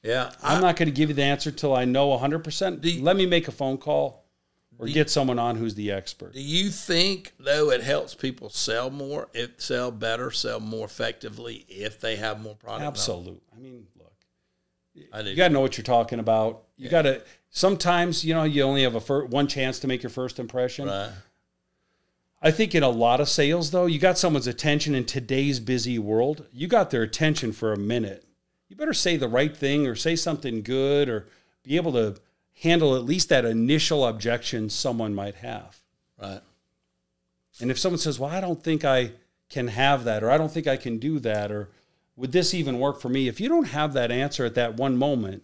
[SPEAKER 2] yeah.
[SPEAKER 1] i'm not going to give you the answer till i know 100% let me make a phone call or get someone on who's the expert
[SPEAKER 2] Do you think though it helps people sell more, if sell better, sell more effectively if they have more product? knowledge?
[SPEAKER 1] absolutely i mean look
[SPEAKER 2] I
[SPEAKER 1] you got to know what you're talking about you got to sometimes you know you only have a fir- one chance to make your first impression
[SPEAKER 2] right.
[SPEAKER 1] I think in a lot of sales, though, you got someone's attention in today's busy world. You got their attention for a minute. You better say the right thing or say something good or be able to handle at least that initial objection someone might have.
[SPEAKER 2] Right.
[SPEAKER 1] And if someone says, Well, I don't think I can have that, or I don't think I can do that, or would this even work for me? If you don't have that answer at that one moment,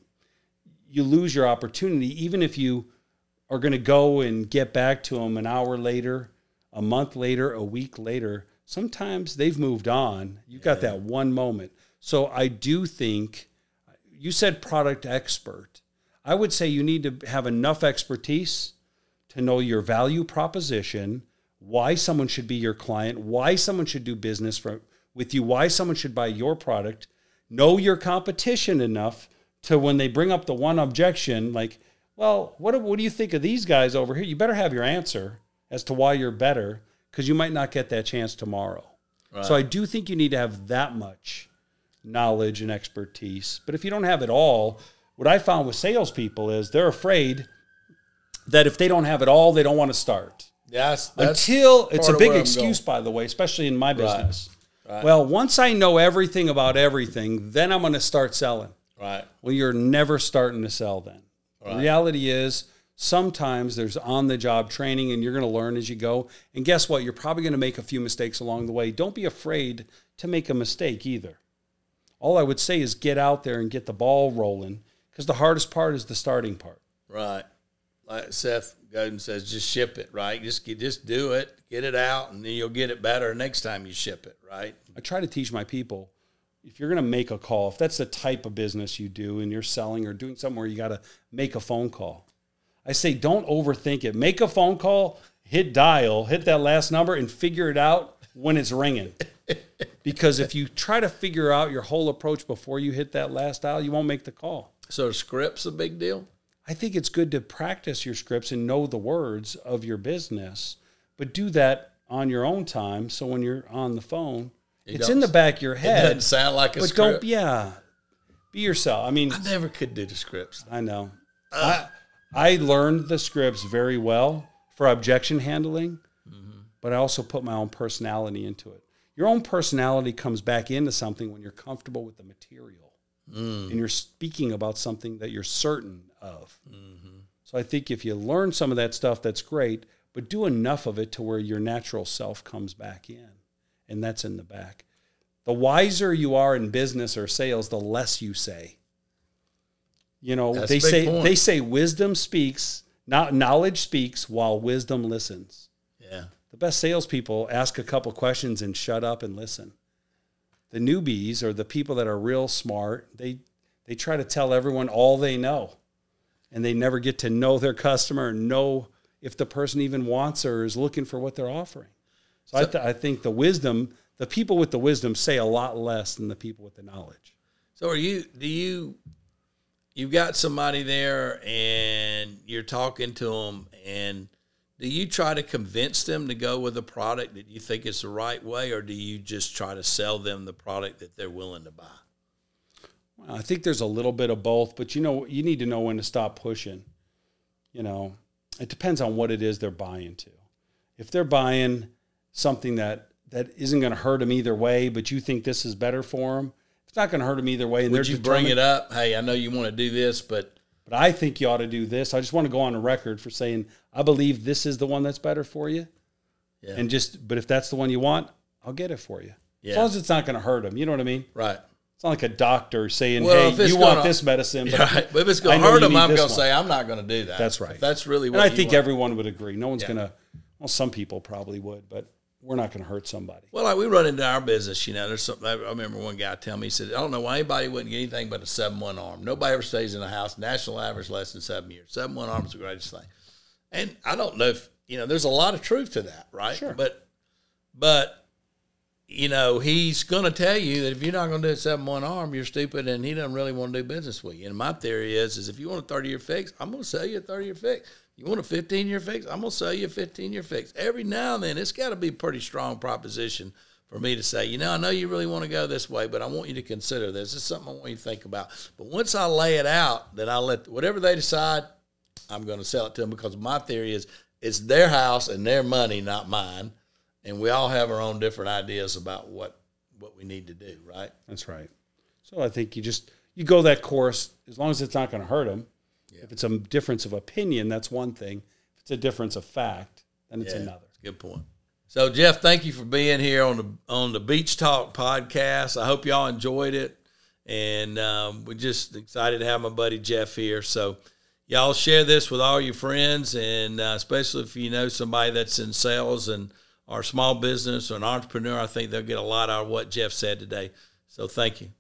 [SPEAKER 1] you lose your opportunity, even if you are going to go and get back to them an hour later, a month later, a week later. Sometimes they've moved on. You've got that one moment. So I do think you said product expert. I would say you need to have enough expertise to know your value proposition, why someone should be your client, why someone should do business for, with you, why someone should buy your product, know your competition enough to when they bring up the one objection, like, well, what, what do you think of these guys over here? You better have your answer as to why you're better because you might not get that chance tomorrow. So I do think you need to have that much knowledge and expertise. But if you don't have it all, what I found with salespeople is they're afraid that if they don't have it all, they don't want to start.
[SPEAKER 2] That's
[SPEAKER 1] Until it's a big excuse, by the way, especially in my business.
[SPEAKER 2] Right.
[SPEAKER 1] Well, once I know everything about everything, then I'm going to start selling.
[SPEAKER 2] right.
[SPEAKER 1] Well, you're never starting to sell then. The reality is sometimes there's on the job training and you're going to learn as you go. And guess what? You're probably going to make a few mistakes along the way. Don't be afraid to make a mistake either. All I would say is get out there and get the ball rolling because the hardest part is the starting part.
[SPEAKER 2] Right. Like Seth Godin says, just ship it, right? Just get, just do it, get it out, and then you'll get it better next time you ship it, right?
[SPEAKER 1] I try to teach my people if you're going to make a call, if that's the type of business you do and you're selling or doing something where you got to make a phone call, I say don't overthink it. Make a phone call, hit dial, hit that last number, and figure it out when it's ringing. because if you try to figure out your whole approach before you hit that last dial, you won't make the call.
[SPEAKER 2] So, scripts a big deal?
[SPEAKER 1] I think it's good to practice your scripts and know the words of your business, but do that on your own time. So when you're on the phone,
[SPEAKER 2] You
[SPEAKER 1] it's in the back of your
[SPEAKER 2] It
[SPEAKER 1] head.
[SPEAKER 2] doesn't sound like a script.
[SPEAKER 1] but
[SPEAKER 2] script.
[SPEAKER 1] don't, yeah, be yourself. I mean,
[SPEAKER 2] I never could do the scripts.
[SPEAKER 1] I know. I, I learned the scripts very well for objection handling, mm-hmm. but I also put my own personality into it. Your own personality comes back into something when you're comfortable with the material Mm. and you're speaking about something that you're certain of. Mm-hmm. So I think if you learn some of that stuff, that's great, but do enough of it to where your natural self comes back in, and that's in the back. The wiser you are in business or sales, the less you say. You know,
[SPEAKER 2] That's
[SPEAKER 1] they say
[SPEAKER 2] point.
[SPEAKER 1] they say wisdom speaks, not knowledge speaks while wisdom listens.
[SPEAKER 2] Yeah.
[SPEAKER 1] The best salespeople ask a couple questions and shut up and listen. The newbies or the people that are real smart, they they try to tell everyone all they know, and they never get to know their customer and know if the person even wants or is looking for what they're offering. So, I, th- I think the wisdom, the people with the wisdom, say a lot less than the people with the knowledge.
[SPEAKER 2] So are you? Do you? You've got somebody there, and you're talking to them, and do you try to convince them to go with a product that you think is the right way, or do you just try to sell them the product that they're willing to buy?
[SPEAKER 1] Well, I think there's a little bit of both, but you know, you need to know when to stop pushing. You know, it depends on what it is they're buying to. If they're buying something that that isn't going to hurt them either way, but you think this is better for them, it's not going to hurt them either way. And
[SPEAKER 2] Would
[SPEAKER 1] they're
[SPEAKER 2] you bring it up? Hey, I know you want to do this, but
[SPEAKER 1] But I think you ought to do this. I just want to go on the record for saying I believe this is the one that's better for you.
[SPEAKER 2] Yeah.
[SPEAKER 1] And just, but if that's the one you want, I'll get it for you.
[SPEAKER 2] Yeah.
[SPEAKER 1] As long as it's not going to hurt them. You know what I mean?
[SPEAKER 2] right,
[SPEAKER 1] It's not like a doctor saying,
[SPEAKER 2] Well,
[SPEAKER 1] "Hey, you want
[SPEAKER 2] gonna-
[SPEAKER 1] this medicine." But
[SPEAKER 2] right. But if it's going to hurt them, I'm going to say I'm not going to do that.
[SPEAKER 1] That's right.
[SPEAKER 2] If that's really
[SPEAKER 1] And
[SPEAKER 2] what
[SPEAKER 1] I
[SPEAKER 2] you
[SPEAKER 1] think
[SPEAKER 2] want.
[SPEAKER 1] everyone would agree. No one's
[SPEAKER 2] Yeah.
[SPEAKER 1] gonna. Well, some people probably would, but we're not gonna hurt somebody.
[SPEAKER 2] Well, like we run into our business, you know. There's something. I remember one guy tell me he said, "I don't know why anybody wouldn't get anything but a seven one ARM. Nobody ever stays in a house. National average less than seven years. Seven one ARM is the greatest thing." And I don't know if you know. There's a lot of truth to that, right?
[SPEAKER 1] Sure.
[SPEAKER 2] But, but you know, he's going to tell you that if you're not going to do a seven one ARM, you're stupid, and he doesn't really want to do business with you. And my theory is, is if you want a 30 year fix, I'm going to sell you a 30 year fix. You want a 15 year fix? I'm going to sell you a 15 year fix. Every now and then, it's got to be a pretty strong proposition for me to say, you know, I know you really want to go this way, but I want you to consider this. Is something I want you to think about. But once I lay it out, then I let whatever they decide, I'm going to sell it to them because my theory is it's their house and their money, not mine. And we all have our own different ideas about what what we need to do, right?
[SPEAKER 1] That's right. So I think you just you go that course as long as it's not going to hurt them. If it's a difference of opinion, that's one thing. If it's a difference of fact, then it's
[SPEAKER 2] Yeah,
[SPEAKER 1] another.
[SPEAKER 2] Good point. So Jeff, thank you for being here on the on the Beech Talk podcast. I hope y'all enjoyed it, and um, we're just excited to have my buddy Jeff here. So y'all share this with all your friends, and uh, especially if you know somebody that's in sales and or small business or an entrepreneur, I think they'll get a lot out of what Jeff said today. So thank you.